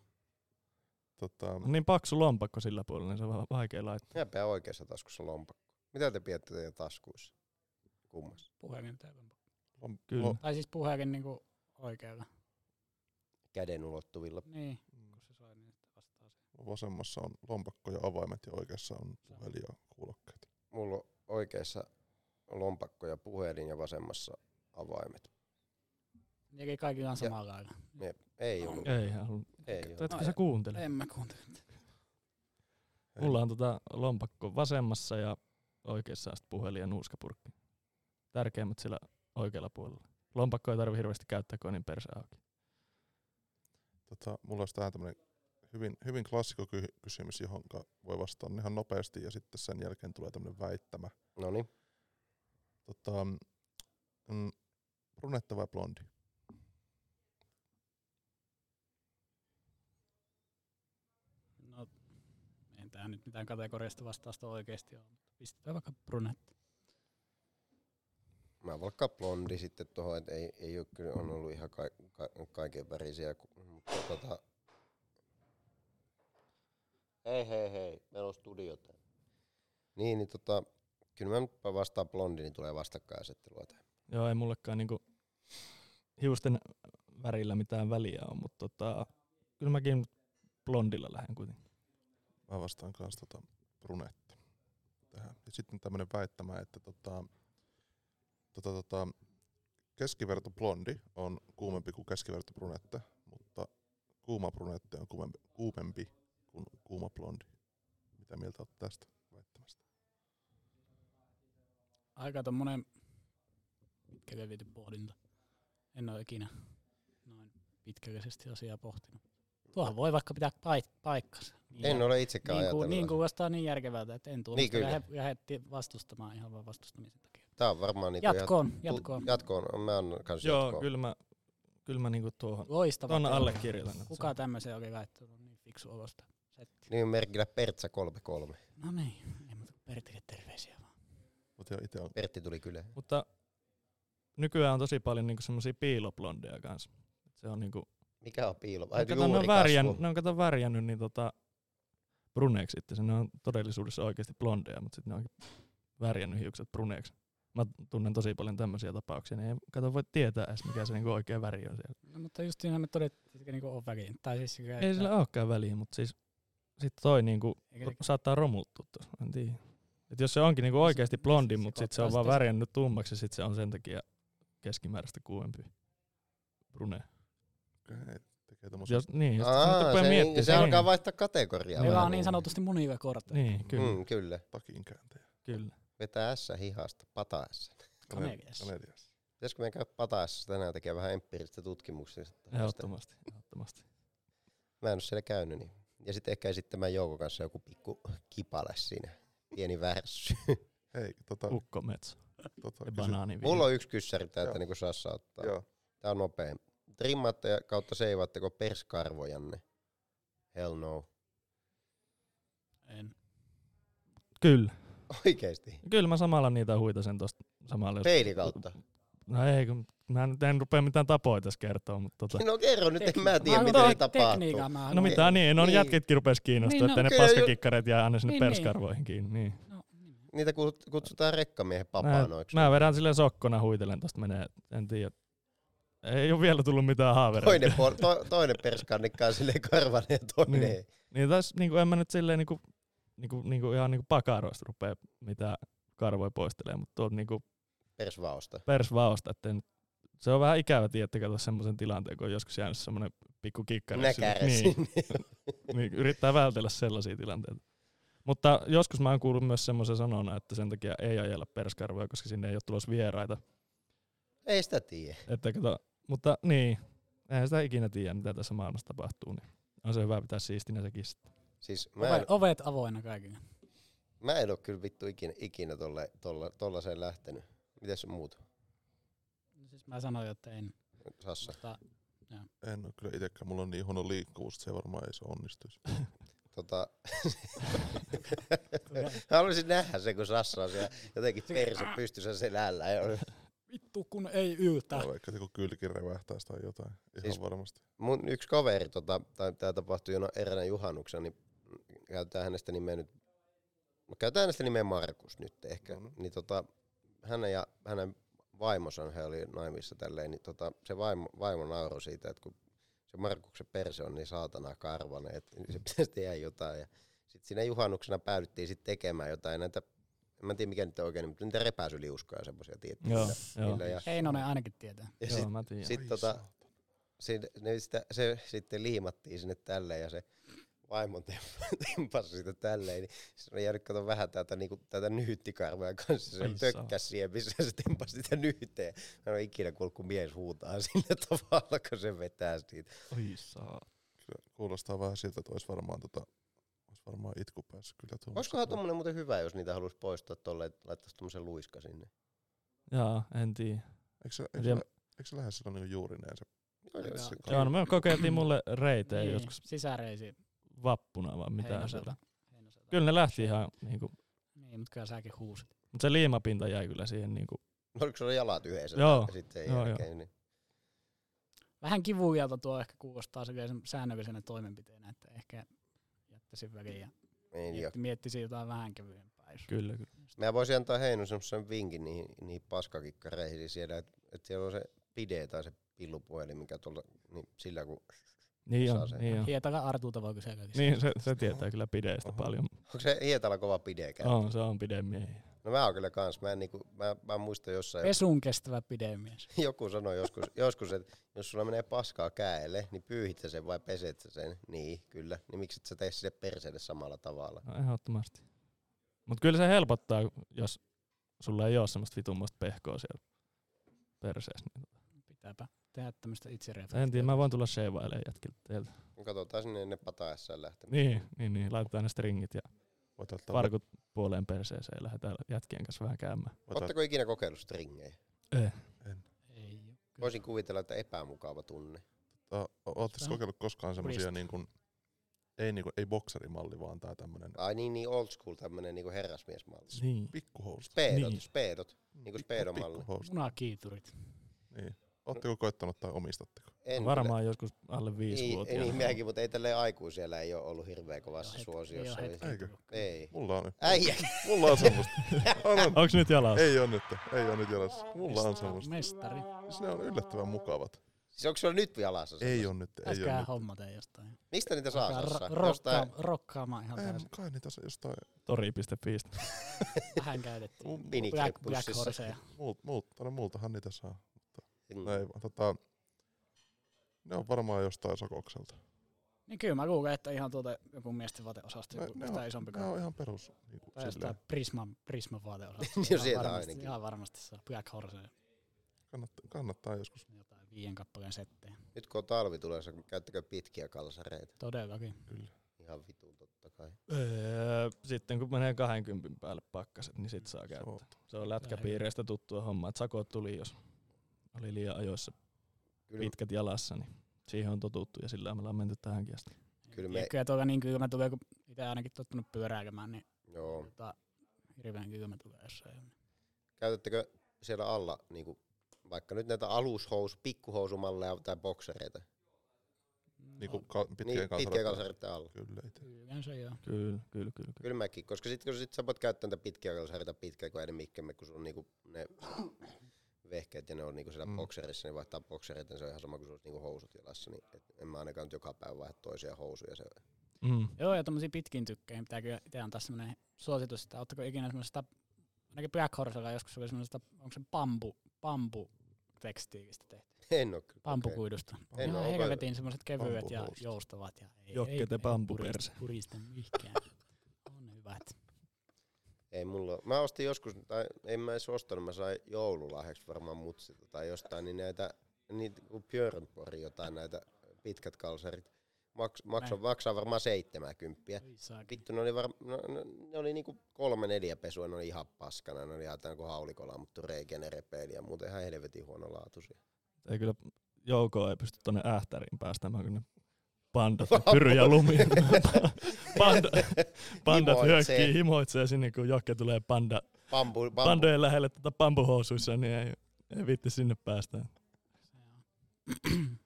Tota, niin paksu lompakko sillä puolella, niin se on vähän vaikea laittaa. Minä oikeassa taskussa lompakko. Mitä te pidätte teidän taskuissa? Kummassa? puhelin täällä. lom, Kyllä. Tai siis puhelin niinku oikealla. Käden ulottuvilla. Niin, kun se soi, niin sitten vastaa se. vasemmassa on lompakko ja avaimet ja oikeassa on puhelin ja kuulokkeet. Mulla on oikeassa lompakko ja puhelin ja vasemmassa avaimet. Eikä kaikilla on samalla lailla. Ei ollut. Ei ollut. Ei ollut. Etkö No, sä kuuntele? En mä kuuntele. Mulla on tota lompakko vasemmassa ja oikeassa puhelin ja nuuskapurkki. Tärkeimmät sillä oikealla puolella. Lompakko ei tarvi hirveästi käyttää, kun on niin perse auki. Tota, mulla olisi tähän tämmönen hyvin, hyvin klassikko ky- kysymys, johon voi vastata ihan nopeasti ja sitten sen jälkeen tulee tämmönen väittämä. No niin. Tota, mm, brunetta vai blondi? No, tää nyt mitään kategoriasta vastausta oikeesti ole. mutta Pistetään vaikka brunette. Mä vaikka blondi sitten tuohon, että ei, ei ole kyllä on ollut ihan ka, ka, kaiken värisiä, mutta tota... Hei hei hei, meillä on studio täällä. Niin, niin tota, kyllä mä nyt vastaan blondi, niin tulee vastakkainasettelua tähän. Joo, ei mullekaan niinku hiusten värillä mitään väliä on, mutta tota, kyllä mäkin blondilla lähden kuitenkin. Mä vastaan kanssa tota brunette tähän. Ja sitten tämmönen väittämä, että tota, tota, tota, keskiverto blondi on kuumempi kuin keskiverto brunette, mutta kuuma brunette on kuumempi, kuumempi kuin kuuma blondi. Mitä mieltä olet tästä väittämästä? Aika tommonen pitkälle viety pohdinta. En ole ikinä noin pitkällisesti asiaa pohtinut. Tuohon voi vaikka pitää paik- paikkansa. Niin, En ole itsekään niin, ku, ajatellut. niin kuulostaa niin järkevältä, että en tuo Niin, niin, lähdetti vastustamaan ihan vaan vastustamisen takia. Tää on varmaan niinku Jatkoon, ihan, jatkoon. Jatkoon, mä annan kans Joo, jatkoon. kyllä mä, kyllä mä niinku tuohon, Loistava. teos. allekirjoitan. Kuka tämmöisen oli laittanut niin fiksu olosta? Setti. Niin merkillä Pertsa 33. No niin, ei muuta kuin Pertille terveisiä vaan. Mutta itse on Pertti tuli kyllä. Mutta nykyään on tosi paljon niinku semmosia piiloblondeja kanssa. Se on niinku, Mikä on piilo? no, Vai kato, ne on, värjän, ne on kato värjännyt niin tota, bruneeksi sitten. Ne on todellisuudessa oikeasti blondeja, mutta sitten ne on värjännyt hiukset bruneeksi. Mä tunnen tosi paljon tämmöisiä tapauksia, niin ei kato voi tietää edes mikä se niinku oikea väri on siellä. No, mutta just siinä me todettiin, että niinku on väliin. Tai siis, Ei sillä olekaan väliä, mutta siis sitten toi niinku eikä saattaa romuttua tuossa, en tiedä. Et jos se onkin niinku oikeasti blondi, mutta sitten se on vaan värjännyt tummaksi ja sitten se on sen takia keskimääräistä kuumempi brune. Tekee tommosia. Jos, niin, jos Aa, se, niin, se niin, alkaa vaihtaa kategoriaa. Meillä on niin sanotusti muniva kortteja. Niin, kyllä, Mm, kyllä. takin kääntäjä. kyllä. Vetää S hihasta, pata S. Kaneliassa. Kaneliassa. Pitäisikö meidän käydä pata S tänään tekee vähän empiiristä tutkimuksia? Ehdottomasti, ehdottomasti. Mä en ole siellä käynyt. Niin. Ja sitten ehkä esittämään Jouko kanssa joku pikku kipale siinä. Pieni värssy. Hei, tota, Ukkometso tota, kysy-. Mulla on yksi kyssäri täältä, niin kuin Sassa ottaa. Joo. Tää on nopea. Trimmaatte ja kautta seivaatteko perskarvojanne? Hell no. En. Kyllä. Oikeesti. Kyllä mä samalla niitä huitasen tosta samalla. jos- Peili kautta. No ei, kun mä nyt en rupea mitään tapoja tässä kertoa, mutta tota... No kerro nyt, en mä tiedä Mä- mitä tapahtuu. mä No mitä niin, no Niin. jätkitkin rupes kiinnostaa, Niin, että no ne kyllä jo- paskakikkareet jää aina sinne Niin, niin. perskarvoihin kiinni. Niin. No, Niitä kut- kutsutaan rekkamiehen Mä, papaanoiksi. mä vedän silleen sokkona huitelen tosta menee, en tiedä. Ei ole vielä tullut mitään haavereita. Toinen, por, to, toinen perskannikka on silleen karvanen ja toinen Niin. ei. Niin tässä niinku, en mä nyt silleen niinku, niinku, niinku ihan niinku pakaroista rupea mitään karvoja poistelee, mutta tuolta niinku Persvaosta. persvaosta, että en, se on vähän ikävä tietää katsoa semmoisen tilanteen, kun on joskus jäänyt semmoinen pikku kikkari. Niin, niin, yrittää vältellä sellaisia tilanteita. Mutta joskus mä oon kuullut myös semmoisen sanona, että sen takia ei ajella perskarvoja, koska sinne ei ole tulossa vieraita. Ei sitä tiedä. Että kato, mutta niin, eihän sitä ikinä tiedä, mitä tässä maailmassa tapahtuu. Niin on se hyvä pitää siistinä sekin sitten. Siis mä en, Ovet, ovet avoinna kaikille. mä en ole kyllä vittu ikinä, ikinä tolle, tolla, tollaseen lähtenyt. Mites muut? Siis mä sanoin, että en. Sassa. Mutta En ole kyllä itsekään, mulla on niin huono liikkuvuus, että se varmaan ei se onnistuisi. Tota, haluaisin nähdä se, kun Sassa on siellä jotenkin perse pystyssä selällä. Vittu kun ei yltä. Tai vaikka joku kylki revähtäisi tai jotain, ihan Siis- varmasti. mun yksi kaveri, tota, tai tämä tapahtui jo no eräänä juhannuksena, niin käytetään hänestä nimeä nyt, no käytetään hänestä nimeä Markus nyt ehkä, Mhm. niin tota, hänen ja hänen vaimonsa, he oli naimissa tälleen, niin tota, se vaimo, vaimo nauroi siitä, että kun se Markuksen perse on niin saatana karvanen, että se pitäisi tehdä jotain. Ja sitten siinä juhannuksena päädyttiin sitten tekemään jotain näitä, en mä tiedä mikä nyt on oikein, mutta niitä repäisyliuskoja ja semmoisia, tiettyjä. Joo, millä- joo. millä ja, Heinonen ainakin tietää. ja Joo, sit, mä tiedän. sit tota, siinä, ne sitä, se sitten liimattiin sinne tälleen ja se vaimon tem- tempasi sitä tälleen, niin se on jäänyt kato vähän täältä, niinku, täältä nyyttikarvoja kanssa, se Ai pökkäsi siihen, missä se tempasi sitä nyyteen. Mä en ole ikinä kuullut, kun mies huutaa sillä tavalla, kun se vetää siitä. Oi saa. Kuulostaa vähän siltä, että olisi varmaan, tota, olisi varmaan itku päässyt kyllä tuolla. Olisikohan tuommoinen muuten hyvä, jos niitä haluaisi poistaa tolleen, että laittaisi tuommoisen luiska sinne? Jaa, en tiedä. Eikö se, eikö se, eikö se lähde silloin niin juurineen se? Joo, joo, Joo. se- Joo, no me kokeiltiin mulle reitejä Niin, joskus Sisäreisi vappuna vai mitä Heinoselta. siellä. Heinoselta. Kyllä ne lähti ihan niinku, Niin, mutta kyllä säkin huusit. mutta se liimapinta jäi kyllä siihen niinku, Oliko sulla jalat yhdessä? Joo, ja sitten joo, jälkeen, niin. Vähän kivuialta tuo ehkä kuulostaa säännöllisenä toimenpiteenä, että ehkä jättäisin väliin ja Niin, mietti, miettisi jotain vähän kevyempää. Jos kyllä kyllä. Mä voisin antaa Heinu semmoisen vinkin niihin, niihin paskakikkareihin siis siellä, että et siellä on se pide tai se pillupuhelin, mikä tuolla, niin sillä kun, Niin Saa on, sen. niin on. Hietala Artulta voi kysellä. Niin, se, se tietää kyllä pideistä Oho. paljon. onko se Hietala kova pide käyttää? On, se on pidemiehiä. No mä oon kyllä kans, mä, en niinku, mä, mä muistan jossain, Pesun kestävä pidemies. joku sanoi joskus, joskus että jos sulla menee paskaa käelle, niin pyyhit sä sen vai peset sä sen? Niin, kyllä. Niin miksi et sä tee sille perseelle samalla tavalla? No, ehdottomasti. Mutta kyllä se helpottaa, jos sulla ei ole semmoista vitummoista pehkoa siellä perseessä. Niin Pitääpä tehdä tämmöistä itse en tiedä, mä voin tulla sheivailemaan jätkiltä teiltä. Katsotaan sinne ennen pataessaan lähtemään. Niin, niin, niin, laitetaan ne stringit ja Voit ottaa, farkut puoleen perseeseen ja lähdetään jätkien kanssa vähän käymään. Oletteko ikinä kokeillut stringejä? Eh. Ei oo. Voisin kuvitella, että epämukava tunne. Sitä- kokeillut koskaan semmosia Purista. niin kuin, ei, niin kuin, ei bokserimalli, vaan tää tämmönen Ai niin, niin old school tämmönen niinku herrasmiesmalli. Niin. pikkuhousu. Speedot, Niin. speedot. Niinku speedomalli. Pikkuhousut. Munakiiturit. Niin. Ootteko koittanut tai omistatteko? En Varmaan joskus alle Ei, viisivuotiaana. ei niin meidänkin, mutta ei tälleen aikuisella ei ole ollut hirveän kovassa suosiossa. Ei, Eikö? ei. Mulla on. Äijä! Mulla on semmoista. On, on. Onks nyt jalassa? Ei on nyt. Ei on nyt jalassa. Mulla on semmoista. Mestari. Siis ne on yllättävän mukavat. Siis onko sulla nyt jalassa Ei on nyt. Ei Äskään on nyt. hommata jostain. Mistä niitä saa Sassa? ro- Jostain rokkaa- rokkaamaan ihan Ei, täysin. kai niitä saa jostain Tori.fi. Vähän käytettiin. Mu- Black. Black tai multahan niitä saa. Mm. Ei vaan tota, ne on varmaan jostain sakokselta. Niin kyllä mä luulen, että ihan tuota joku miesten vaateosasto, joku ne, sitä on, isompi ne on ihan perus. Niin kuin tai jostain Prisman, Prisman vaateosasto. Jo sieltä varmasti, ainakin. Ihan varmasti saa. Black Horse kannattaa, kannattaa joskus. jotain viien kappaleen settejä. Nyt kun on talvi tulossa, käyttäkö pitkiä kalsareita? Todellakin. Kyllä. Ihan vitun totta kai. Öö, sitten kun menee 20 päälle pakkaset, niin sit saa käyttää. Se on lätkäpiireistä tuttua hommaa, että sakot tuli, jos oli liian ajoissa Kyllä, pitkät jalassa, niin siihen on totuttu ja sillä me ollaan menty tähänkin asti. Kyllä me- Me... Kyllä tuolla niin kylmä tulee, kun itse ainakin tottunut pyöräilemään, niin joo. tota, hirveän kylmä tulee jossain. Käytättekö siellä alla niinku, vaikka nyt näitä alushousu, pikkuhousumalleja tai boksereita? niin kuin ka- pitkien Niin, kalsareita alla. Kyllä, itse. Kyllä se joo. Kyllä, kyllä, kyllä. kyllä. Kyllä mäkin, koska sitten kun sit sä voit käyttää niitä pitkiä kalsareita pitkään kuin enemmikkiä, kun sulla on niinku ne vehkeet ja ne on niinku siellä Mm. bokserissa, niin vaihtaa boksereita, niin se on ihan sama kuin sulla olisi niinku housut jalassa. Niin et en mä ainakaan nyt joka päivä vaihda toisia housuja. Se, Mm. Joo, ja tommosia pitkin tykkejä pitää kyllä itse antaa semmonen suositus, että ootteko ikinä semmoisesta, ainakin Black Horsella joskus oli semmoisesta, onko se bambu, bambu tekstiilistä tehty, en oo kyllä. bambukuidusta. En Ihan helvetin semmoiset kevyet ja joustavat. Ja ei, Jokke ei, te ei bambuperse. purista- Purista mihinkään. Ei mulla. Mä ostin joskus, tai en mä edes ostanut, mä sain joululahjaksi varmaan mutsilta tai jostain, niin näitä, niitä kuin Björnborg jotain näitä pitkät kalsarit. Maks, maksaa, Näin. maksaa varmaan 70. Oi saakeli. Vittu, ne oli, var, no, no, ne oli niinku kolme neljä pesua, ne oli ihan paskana, ne oli ihan kuin haulikolla, mutta reikä ne repeili ja muuten ihan helvetin huonolaatuisia. Ei kyllä Jouko ei pysty tonne ähtäriin päästämään, kun ne pandat pyry ja lumi. Panda, pandat Himoitsee. hyökkii, himoitsee sinne, kun Jokke tulee panda, Bambu, bambu. pandojen lähelle tuota bambuhousuissa, niin ei, ei vitti sinne päästä.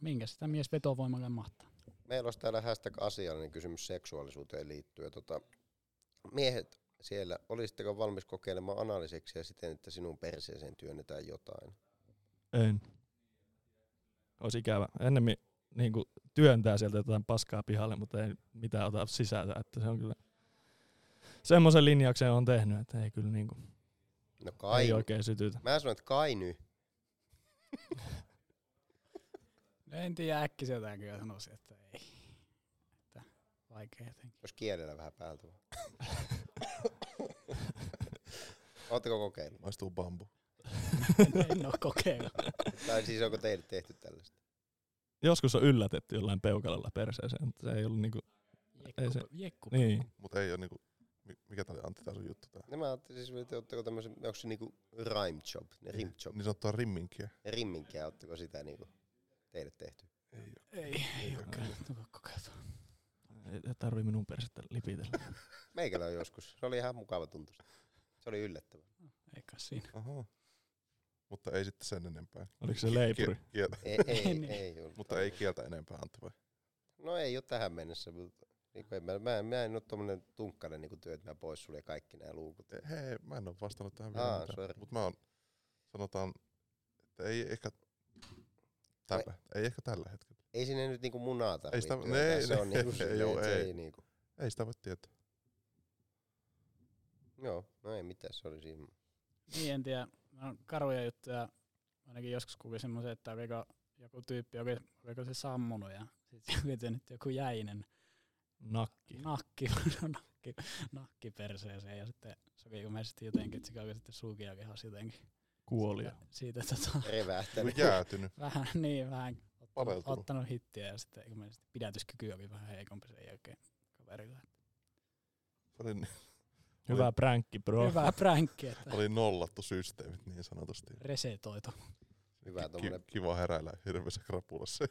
Minkä sitä mies vetovoimalle mahtaa? Meillä olisi täällä hashtag asiallinen kysymys seksuaalisuuteen liittyen. Tota, miehet siellä, olisitteko valmis kokeilemaan analiseksiä siten, että sinun perseeseen työnnetään jotain? En. Olisi ikävä. Ennemmin niin kuin työntää sieltä jotain paskaa pihalle, mutta ei mitään ota sisältä. Että se on kyllä semmoisen linjauksen on tehnyt, että ei kyllä niin kuin, No kai. ei oikein sytytä. Mä sanon, että kai nyt. No en tiedä äkkiseltään kyllä sanoisin, että ei. Että vaikea jotenkin. Jos kielellä vähän päältä vaan. Oletteko kokeillut? Maistuu bambu. en oo kokeillut. Tai siis onko teille tehty tällaista? Joskus on yllätetty jollain peukalalla perseeseen, mutta se ei ollut niinku, Ei se- Jekku, jekku. niin. Mutta ei ole niinku, mi- mikä tää oli Antti tää sun juttu tää? No mä ajattelin siis, että ootteko tämmöisen, onko se niinku rhyme job, ne rim job, Niin sanottua rimminkiä. ne rimminkiä, ootteko sitä niinku teille tehty? Ei oo. Ei, ei oo kyllä tullut kokeiltua. Ei tarvii minun persettä lipitellä. Meikällä on joskus, se oli ihan mukava tuntusta. Se oli yllättävä. Eikä siinä. Ahaa. Mutta ei sitten sen enempää. Oliko se leipuri? Kie- kieltä. Ei, ei, Niin. ei ollut. Mutta ei kieltä enempää Antti vai? No ei ole tähän mennessä, mutta niin en mä, mä, mä en ole tommonen tunkkainen niin työ, että mä pois sulje kaikki nämä luukut. Ei, Hei, mä en oo vastannut tähän vielä Aa, mitään. sorry. Mutta mä oon, sanotaan, että ei ehkä tällä, ei ehkä tällä hetkellä. Ei sinne nyt niinku munaa Ei tarvitse sitä- työntää, ne- se on ne- niinku ei, silleen, joo, että se ei. ei niinku. Ei sitä voi tietää. Joo, no ei mitään, se oli siinä. Niin en tiedä. No, karuja juttuja. Ainakin joskus kuulin semmoisen, että oliko joku tyyppi, oliko, oliko se sammunut ja sitten joku tehnyt joku jäinen Nakki. nakki, nakki, nakki perseeseen ja sitten se oli ilmeisesti jotenkin, että se oli sitten suukiakehas jotenkin. Kuoli. Siitä, siitä tota, Revähtänyt. Jäätynyt. vähän, niin vähän ottanut, ottanut hittiä ja sitten ilmeisesti pidätyskyky oli vähän heikompi sen jälkeen kaverilla. Se oli, Hyvä pränkki, bro. Hyvä pränkki, että oli nollattu systeemit niin sanotusti. resetoitu. Hyvä Ki- kiva heräillä hirveässä krapulassa.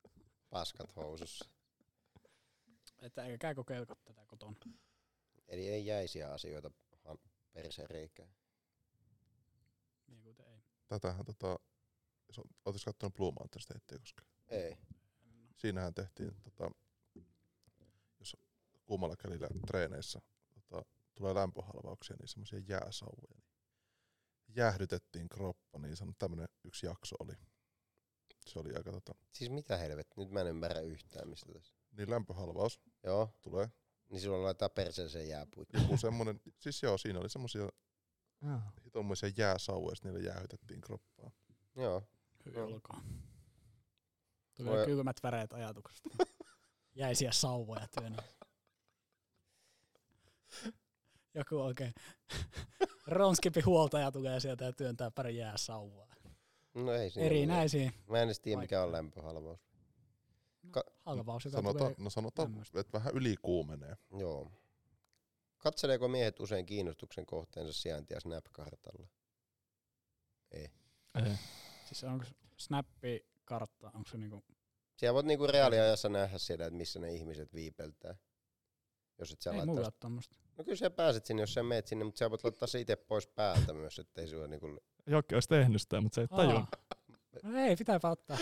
paskat housussa. Että eikä kokeilko tätä kotona. Eli ei jäisiä asioita perseen reikään. Niin kuin ei. Tätähän tota, ootis kattonut Blue Mountain Statea koskaan. Ei. Siinähän tehtiin, tota, jos kuumalla kädellä treeneissä tulee lämpöhalvauksia, niin semmoisia jääsauvoja. Niin jäähdytettiin kroppa, niin sanottu tämmönen yksi jakso oli. Se oli aika tota, Siis mitä helvet, nyt mä en ymmärrä yhtään mistä tässä. niin lämpöhalvaus Joo, tulee. niin silloin laittaa perseeseen jääpuit. Joku semmonen, siis joo, siinä oli semmosia Ah. tommosia jääsauvoja, ja niillä jäähytettiin kroppaa. Joo, Hyvä Joo. olkoon. Tulee Voi- kylmät väreet ajatuksesta. Jäisiä sauvoja työnä. Joku oikein ronskipi huoltaja tulee sieltä ja työntää pari jääsauvaa. No ei siinä Erinäisiä. Mä en edes tiedä mikä on lämpöhalvaus. No, Ka- halvaus, joka Sanotaan, tulee no sanotaan, lämmöstä. että vähän ylikuumenee. Joo. Katseleeko miehet usein kiinnostuksen kohteensa sijaintia Snap-kartalla? Ei. Ei. Siis onko snappi-kartta, onko se niinku, Siellä voit niinku reaaliajassa nähdä siellä, että missä ne ihmiset viipeltää. Jos et sä ei mulla ole tommosta. No kyllä sä pääset sinne, jos sä meet sinne, mutta sä voit laittaa se itse pois päältä myös, ettei se ole niinku... Jokke olisi tehnyt sitä, mutta se ei tajunnut. Aa. No ei, pitääpä ottaa.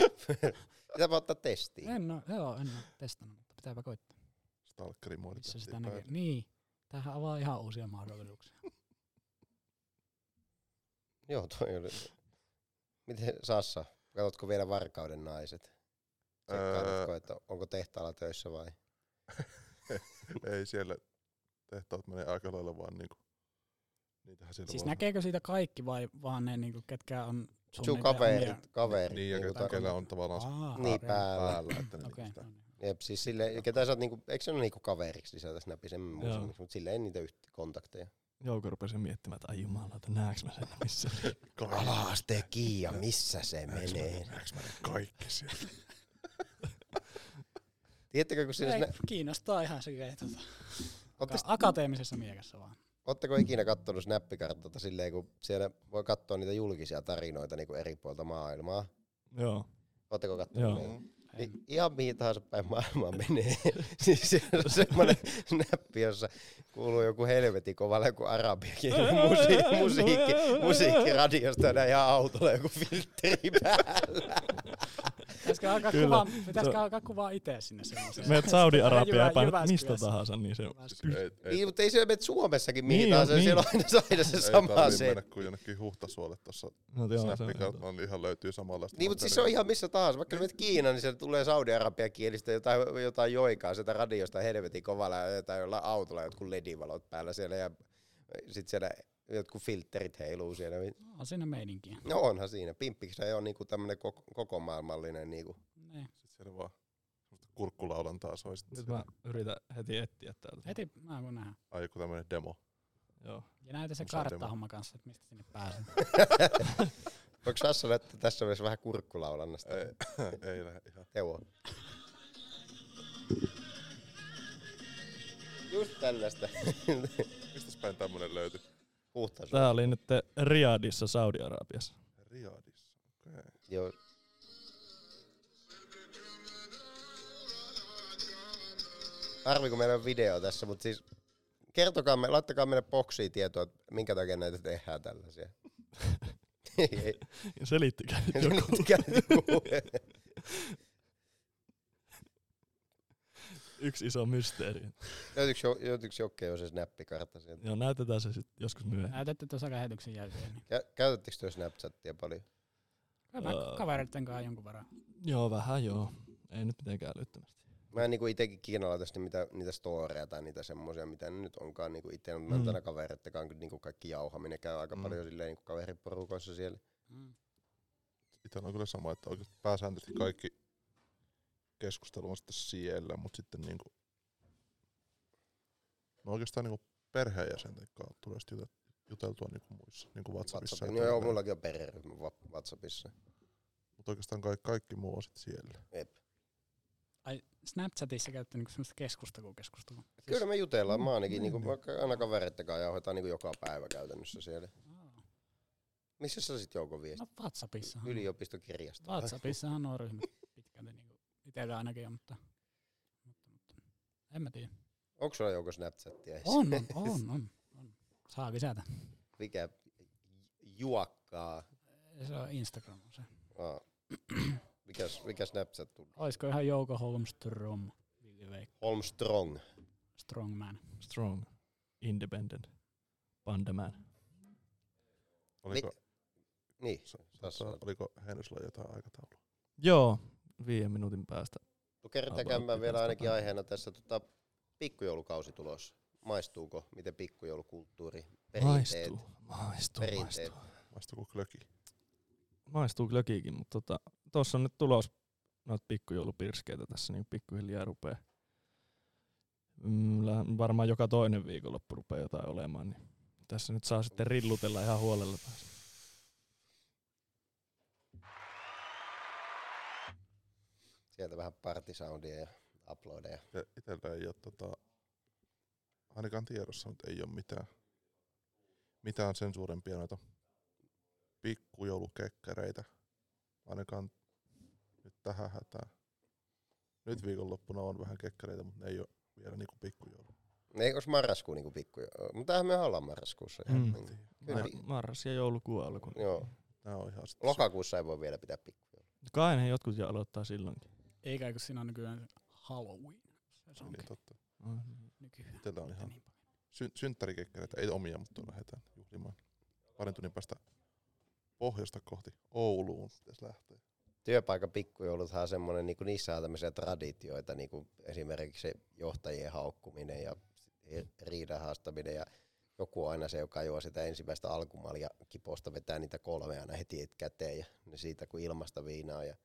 Voi ottaa testiin. En oo, joo, en oo testannut, mutta pitääpä koittaa. Stalkerin muodit. Missä sitä näkee. Niin, tämähän avaa ihan uusia mahdollisuuksia. Joo, toi oli. Miten Sassa, katsotko vielä varkauden naiset? Öö. että onko tehtaalla töissä vai? Ei siellä tehtaat menee aika lailla vaan niinku, niitähän siellä Siis voi- näkeekö siitä kaikki vai vaan ne, niinku, ketkä on sun, Sun kaverit, omia- kaverit. Niin, ja ketä ta- kellä on tavallaan se Aa, niin päällä. päällä, että ne Okei, niinku sitä, no niin. Jep, siis sille, ketä sä oot niinku, eikö se ole niinku kaveriksi lisätä Snapissa, en muista, mutta silleen ei niitä yhtä kontakteja. Jouko rupesi miettimään, että ai jumalauta, näeks mä sen missä. Ala-aste Kiia, missä se menee? Näeks mä ne kaikki siellä? Tiedättekö, kun siinä Ei, sna- kiinnostaa ihan silleen, tota, ootte, aka- akateemisessa mielessä vaan. ootteko ikinä kattonut snappikartalta silleen, kun siellä voi katsoa niitä julkisia tarinoita niinku eri puolta maailmaa? Joo. Ootteko kattonut Joo. Niin ihan mihin tahansa päin maailmaa menee. siis siellä on semmoinen snappi, jossa kuuluu joku helvetin kovalla joku arabiakin musiikki, musiikki, musiikki radiosta ja ihan autolla joku filtteri päällä. Pitäisikö alkaa kuvaa, pitäisikö Se- alkaa kuvaa itse sinne semmoiseen? Meet Saudi-Arabiaan ja painat mistä tahansa, niin se. Ei, ei, Niin, mutta ei se mene Suomessakin mihin Niin tahansa, niin. siellä on aina aina se ei sama se. mennä kuin jonnekin huhtasuolle tuossa No, joo, se on- snappikartalla, niin ihan löytyy samanlaista. Niin, mutta siis se on ihan missä tahansa. Vaikka menet Kiinaan, niin sieltä tulee saudi-arabian kielistä jotain, jotain joikaa sieltä radiosta helvetin kovalla jotain jollain autolla jotkut ledivalot päällä siellä ja sitten siellä jotkut filterit heiluu siellä. On siinä meininkiä. No onhan siinä. Pimppiksi ei ole niinku tämmönen koko, koko maailmallinen niinku. Niin. Sitten siellä vaan semmoista kurkkulaulantaa soi. Sit Nyt mä yritän heti etsiä täältä. Heti mä voin nähdä. Ai joku tämmönen demo. Joo. Ja näytä se kartta-homma kanssa, että mistä sinne pääsee. Voiko Sassa näyttää tässä vaiheessa vähän kurkkulaulannasta? Ei, ei lähde ihan. Teuvo. Just tällaista. Mistäs päin tämmönen löytyi? Puhtaisuus. Tää oli nyt Riadissa Saudi-Arabiassa. Riadissa. Okei. Joo. Harvi kun meillä on video tässä, mutta siis kertokaa me, laittakaa meille boksiin tietoa, että minkä takia näitä tehdään tällaisia. ei, ei. Selittikää joku. Nyt joku- Yksi iso mysteeri. Löytyykö jo- löytyykö Jokke jo se snappikartta sieltä? Joo, näytetään se sitten joskus myöhemmin. Näytätte tuossa lähetyksen jälkeen. Niin. Kä- Käytättekö te Snapchattia paljon? Kyllä mä Öö. kavereitten kanssa jonkun verran. Joo, vähän joo. Ei nyt mitenkään älyttömästi. Mä en niinku itekin kiinalaita sitten mitä, niitä storeja tai niitä semmosia, mitä ne nyt onkaan niinku itse, mutta Mm. tänä kavereittekaan kyllä niinku kaikki jauhaminen käy aika Mm. paljon silleen niinku kaveriporukoissa siellä. Mm. Itellä on kyllä sama, että oikeasti pääsääntöisesti kaikki keskustelu on sitten siellä, mutta sitten niinku, no oikeastaan niinku perheenjäsenten kanssa tulee sitten juteltua niinku muissa, niinku WhatsAppissa. WhatsAppissa. No joo, mullakin on perheryhmä WhatsAppissa. Mutta oikeastaan kaikki, kaikki muu on sitten siellä. Jep. Ai Snapchatissa käytte niinku semmoista keskustelua keskustelua. Kyllä me jutellaan, mä ainakin niinku, niin. vaikka aina kavereitten kanssa jauhetaan niinku joka päivä käytännössä siellä. Aa. Missä sä sit joukon viesti? No Whatsappissa. Yliopistokirjasto. Whatsappissahan on pitkälti itellä ainakin on, mutta, mutta, mutta en mä tiedä. Onko sulla joukko Snapchattia? edes? On, on, on, on, on. Saa lisätä. Mikä juokkaa? Se on Instagram on se. Aa. Mikäs, mikä Snapchat tuli? Olisiko ihan Jouko Holmström, Holmstrong. Strongman. Strong. Independent. Pandeman. Oliko, Niin, sa- tässä sa- on. oliko Heinosella jotain aikataulua? Joo, viiden minuutin päästä. About käymään vielä ainakin aiheena tässä tota, pikkujoulukausi tulossa. Maistuuko? Miten pikkujoulukulttuuri? Perinteet? Maistuu, maistuu, Perinteet. maistuu. Maistuuko klöki? Maistuu mutta tota, tuossa on nyt tulos noita pikkujoulupirskeitä tässä niin pikkuhiljaa rupee. Mm, varmaan joka toinen viikonloppu rupeaa jotain olemaan, niin tässä nyt saa sitten rillutella ihan huolella taas. Sieltä vähän partisoundia ja uploadeja. Ja itsellä ei ole tota, ainakaan tiedossa nyt ei ole mitään, mitään sen suurempia noita pikkujoulukekkereitä. Ainakaan nyt tähän hätään. Nyt viikonloppuna on vähän kekkereitä, mutta ne ei ole vielä niinku pikkujoulu. Eikö olisi marraskuu niinku pikku? Mutta tämähän me ollaan marraskuussa. Mm. Kyllä. Ma- marras ja joulukuun alku. Joo. Nää on ihan Lokakuussa ei voi vielä pitää pikkujoulua. Kai ne jotkut jo aloittaa silloinkin. Eikä kun siinä on nykyään se Halloween. Se on niin totta. nykyään. Itsellä on ihan Niin paljon. sy- synttärikekkereitä, ei omia, mutta lähdetään juhlimaan. Parin tunnin päästä pohjoista kohti Ouluun pitäisi lähteä. Työpaikan pikkujouluthan on semmoinen, niin niissä on tämmöisiä traditioita, niin kuin esimerkiksi se johtajien haukkuminen ja riidan haastaminen ja joku aina se, joka juo sitä ensimmäistä alkumalja kiposta, vetää niitä kolme aina heti käteen ja ne siitä kuin ilmasta viinaa. Ja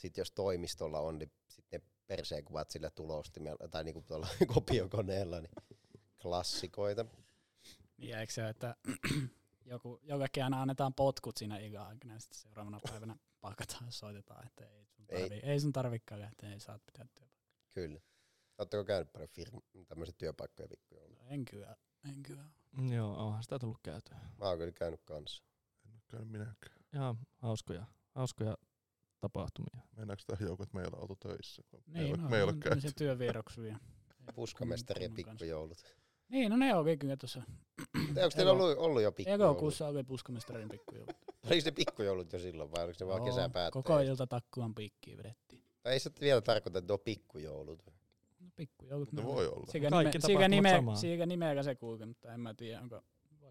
sitten jos toimistolla on, niin sitten ne perseenkuvat sillä tulostimella tai niin kuin tuolla kopiokoneella, niin klassikoita. Niin eikö se, että joku, jollekin aina annetaan potkut siinä ikä aikana ja sitten seuraavana päivänä palkataan ja soitetaan, että ei sun, Ei. tarvi, ei. sun tarvikaan lähteä, ei saat pitää työpaikkaa. Kyllä. Oletteko käynyt paljon firma, tämmöisiä työpaikkoja pikkujoulua? En kyllä, en kyllä. Joo, onhan sitä tullut käytyä. Mä oon kyllä käynyt kanssa. En ole käynyt minäkään. Ihan hauskoja, hauskoja tapahtumia. Mennäänkö tämä joukko, että meillä on oltu töissä? Me ei Niin, ole- no, me ei ole on käyty. tämmöisiä työvieroksuja. Puskamestari ja pikkujoulut. Niin, no ne oli kyllä tuossa. Onko teillä ollut, ollut jo pikkujoulut? Elokuussa oli puskamestarin pikkujoulut. Oliko ne pikkujoulut jo silloin vai oliko ne vaan kesän päätteeksi? Koko ilta takkuan piikkiin vedettiin. Tai ei se vielä tarkoita, että ne on pikkujoulut. No, pikkujoulut. No ne voi olla. Siitä Kaikki nime, tapahtumat nime, samaan. siitä nimeä se kulki, mutta en mä tiedä, onko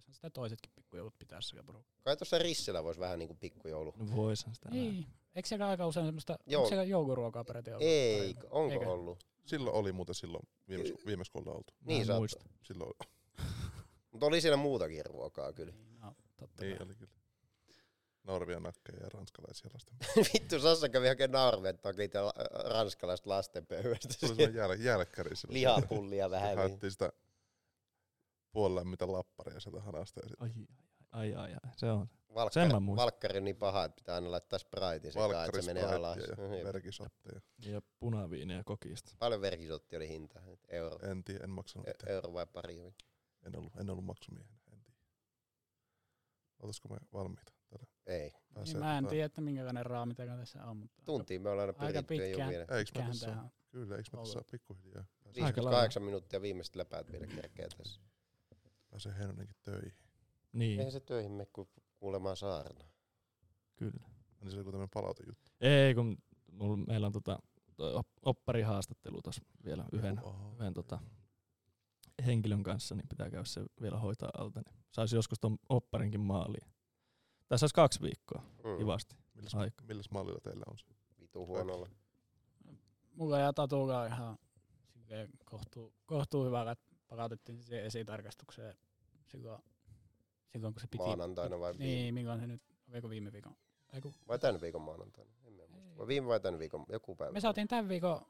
voisihan sitä toisetkin pikkujoulut pitää sekä porukkaa. Kai tuossa Rissellä voisi vähän niinku pikkujoulu. No voisin sitä. Ei. Eikö siellä aika usein semmoista, Joo. Joo. onko siellä jouluruokaa peräti ollut? Ei, onko Eikö? ollut? Silloin oli muuten silloin viimeis, viimeis kun ollaan oltu. Niin saattaa. muista. Silloin Mutta oli siellä muutakin ruokaa kyllä. Niin, no, totta niin kai. oli kyllä. Norvia nakkeja ja ranskalaisia lasten. Vittu, Sassa kävi hakemaan narven takia la- ranskalaista lastenpöydästä. Se oli semmoinen jäl, jälkkäri silloin. Lihapullia vähän. Niin. Haettiin sitä puolilämmitä lapparia sieltä hanasta. Ja sit Ai, ai, ai, ai, se on. Valkkari, Sen mä muistan. valkkari on niin paha, että pitää aina laittaa spraitin sekaan, että se menee alas. ja Jep. verkisotteja. Ja punaviiniä kokista. Paljon verkisotti oli hinta? Euro, En tiedä, en maksanut e- euro vai pari? En ollut, en ollut maksumiehenä, en tiedä. Oltaisiko me valmiita? Niin, Ei. pääsee- mä en tiedä, että minkälainen raami tässä on, mutta Tuntiin me ollaan aina Aika pyritty, ei ole pitkään. Eiks me tässä, kyllä, eikö me tässä pikkuhiljaa pääsee, Aika 58 minuuttia viimeiset läpäät vielä kerkeä tässä. Pääsee Heinonenkin töihin. Niin, Eihän se töihin mene kuin kuulemaan saarna. kyllä. Niin se oli kuin tämmöinen palautejuttu. Ei, kun mulla, meillä on tota, opparihaastattelu tuossa vielä yhden, Oho. yhden tota, henkilön kanssa, niin pitää käydä se vielä hoitaa alta. Niin saisi joskus ton opparinkin maaliin. Tässä olisi kaksi viikkoa, Mm. kivasti. Milläs, Aika. milläs mallilla teillä on se? Vitu huonolla. mulla ja Tatulla on ihan kohtuu, kohtuu hyvä, että palautettiin siihen esitarkastukseen silloin, silloin kun se piti. Maanantaina vai viime? Niin, milloin se nyt, oliko viime viikon? Eiku, Vai tämän viikon maanantaina? En mä muista. Vai viime vai tämän viikon? Joku päivä. me saatiin tämän viikon,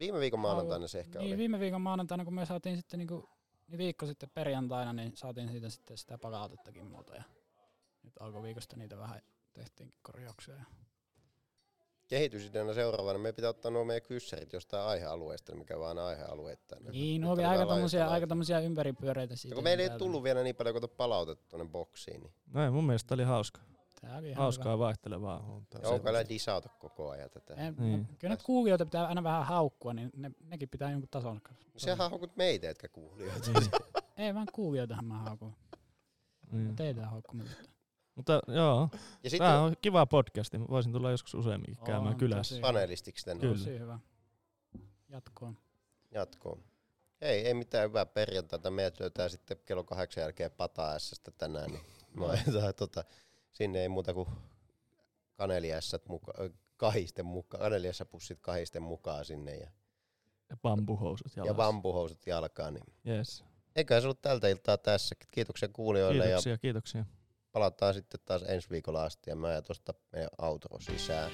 Viime viikon maanantaina se ehkä niin oli. viime viikon maanantaina, kun me saatiin sitten niinku, niin viikko sitten perjantaina, niin saatiin siitä sitten sitä palautettakin muuta. Ja nyt alkuviikosta niitä vähän tehtiin korjauksia. Ja Kehitysideana seuraavana me pitää ottaa nuo meidän kyssärit jostain aihealueesta, mikä vaan aina aihealueittain. niin, ne oli on aika hyvä tommosia, laittaa. aika tommosia ympäripyöreitä siitä. Ja kun meillä ei tullut vielä niin paljon kuin palautetta tuonne boksiin, niin No ei, mun mielestä oli hauska. Tää oli Hauskaa vaihtelevaa. On tää onko älä disauta koko ajan tätä. hyvä. En, Niin. niin. Kyllä nyt kuulijoita pitää aina vähän haukkua, niin ne, nekin pitää jonkun tason kanssa. Sehän haukut meitä, etkä kuulijoita. Niin. Ei vaan kuulijoitahan mä haukun. Niin. Teitä haukkumaan. Mutta joo, Ja sitten tämä on kiva podcasti. Mä voisin tulla joskus useamminkin käymään On kylässä. tosi- panelistiksi tänne Kyllä. Tosi hyvä. Jatkoon. jatkoon. Ei, ei mitään hyvää perjantaita. Meidät löytää sitten kello kahdeksan jälkeen pata tänään. Niin mä ajetaan, tota, sinne ei muuta kuin kaneliässät muka, kahisten mukaan, kaneliässä pussit kahisten mukaan sinne ja, Ja bambuhousut ja jalassa. bambuhousut jalkaan. Niin. Yes. Eiköhän se ollut tältä iltaa tässä. Kiitoksia kuulijoille ja Kiitoksia, kiitoksia. Palataan sitten taas ensi viikolla asti ja mä ajan tuosta meidän autoa sisään.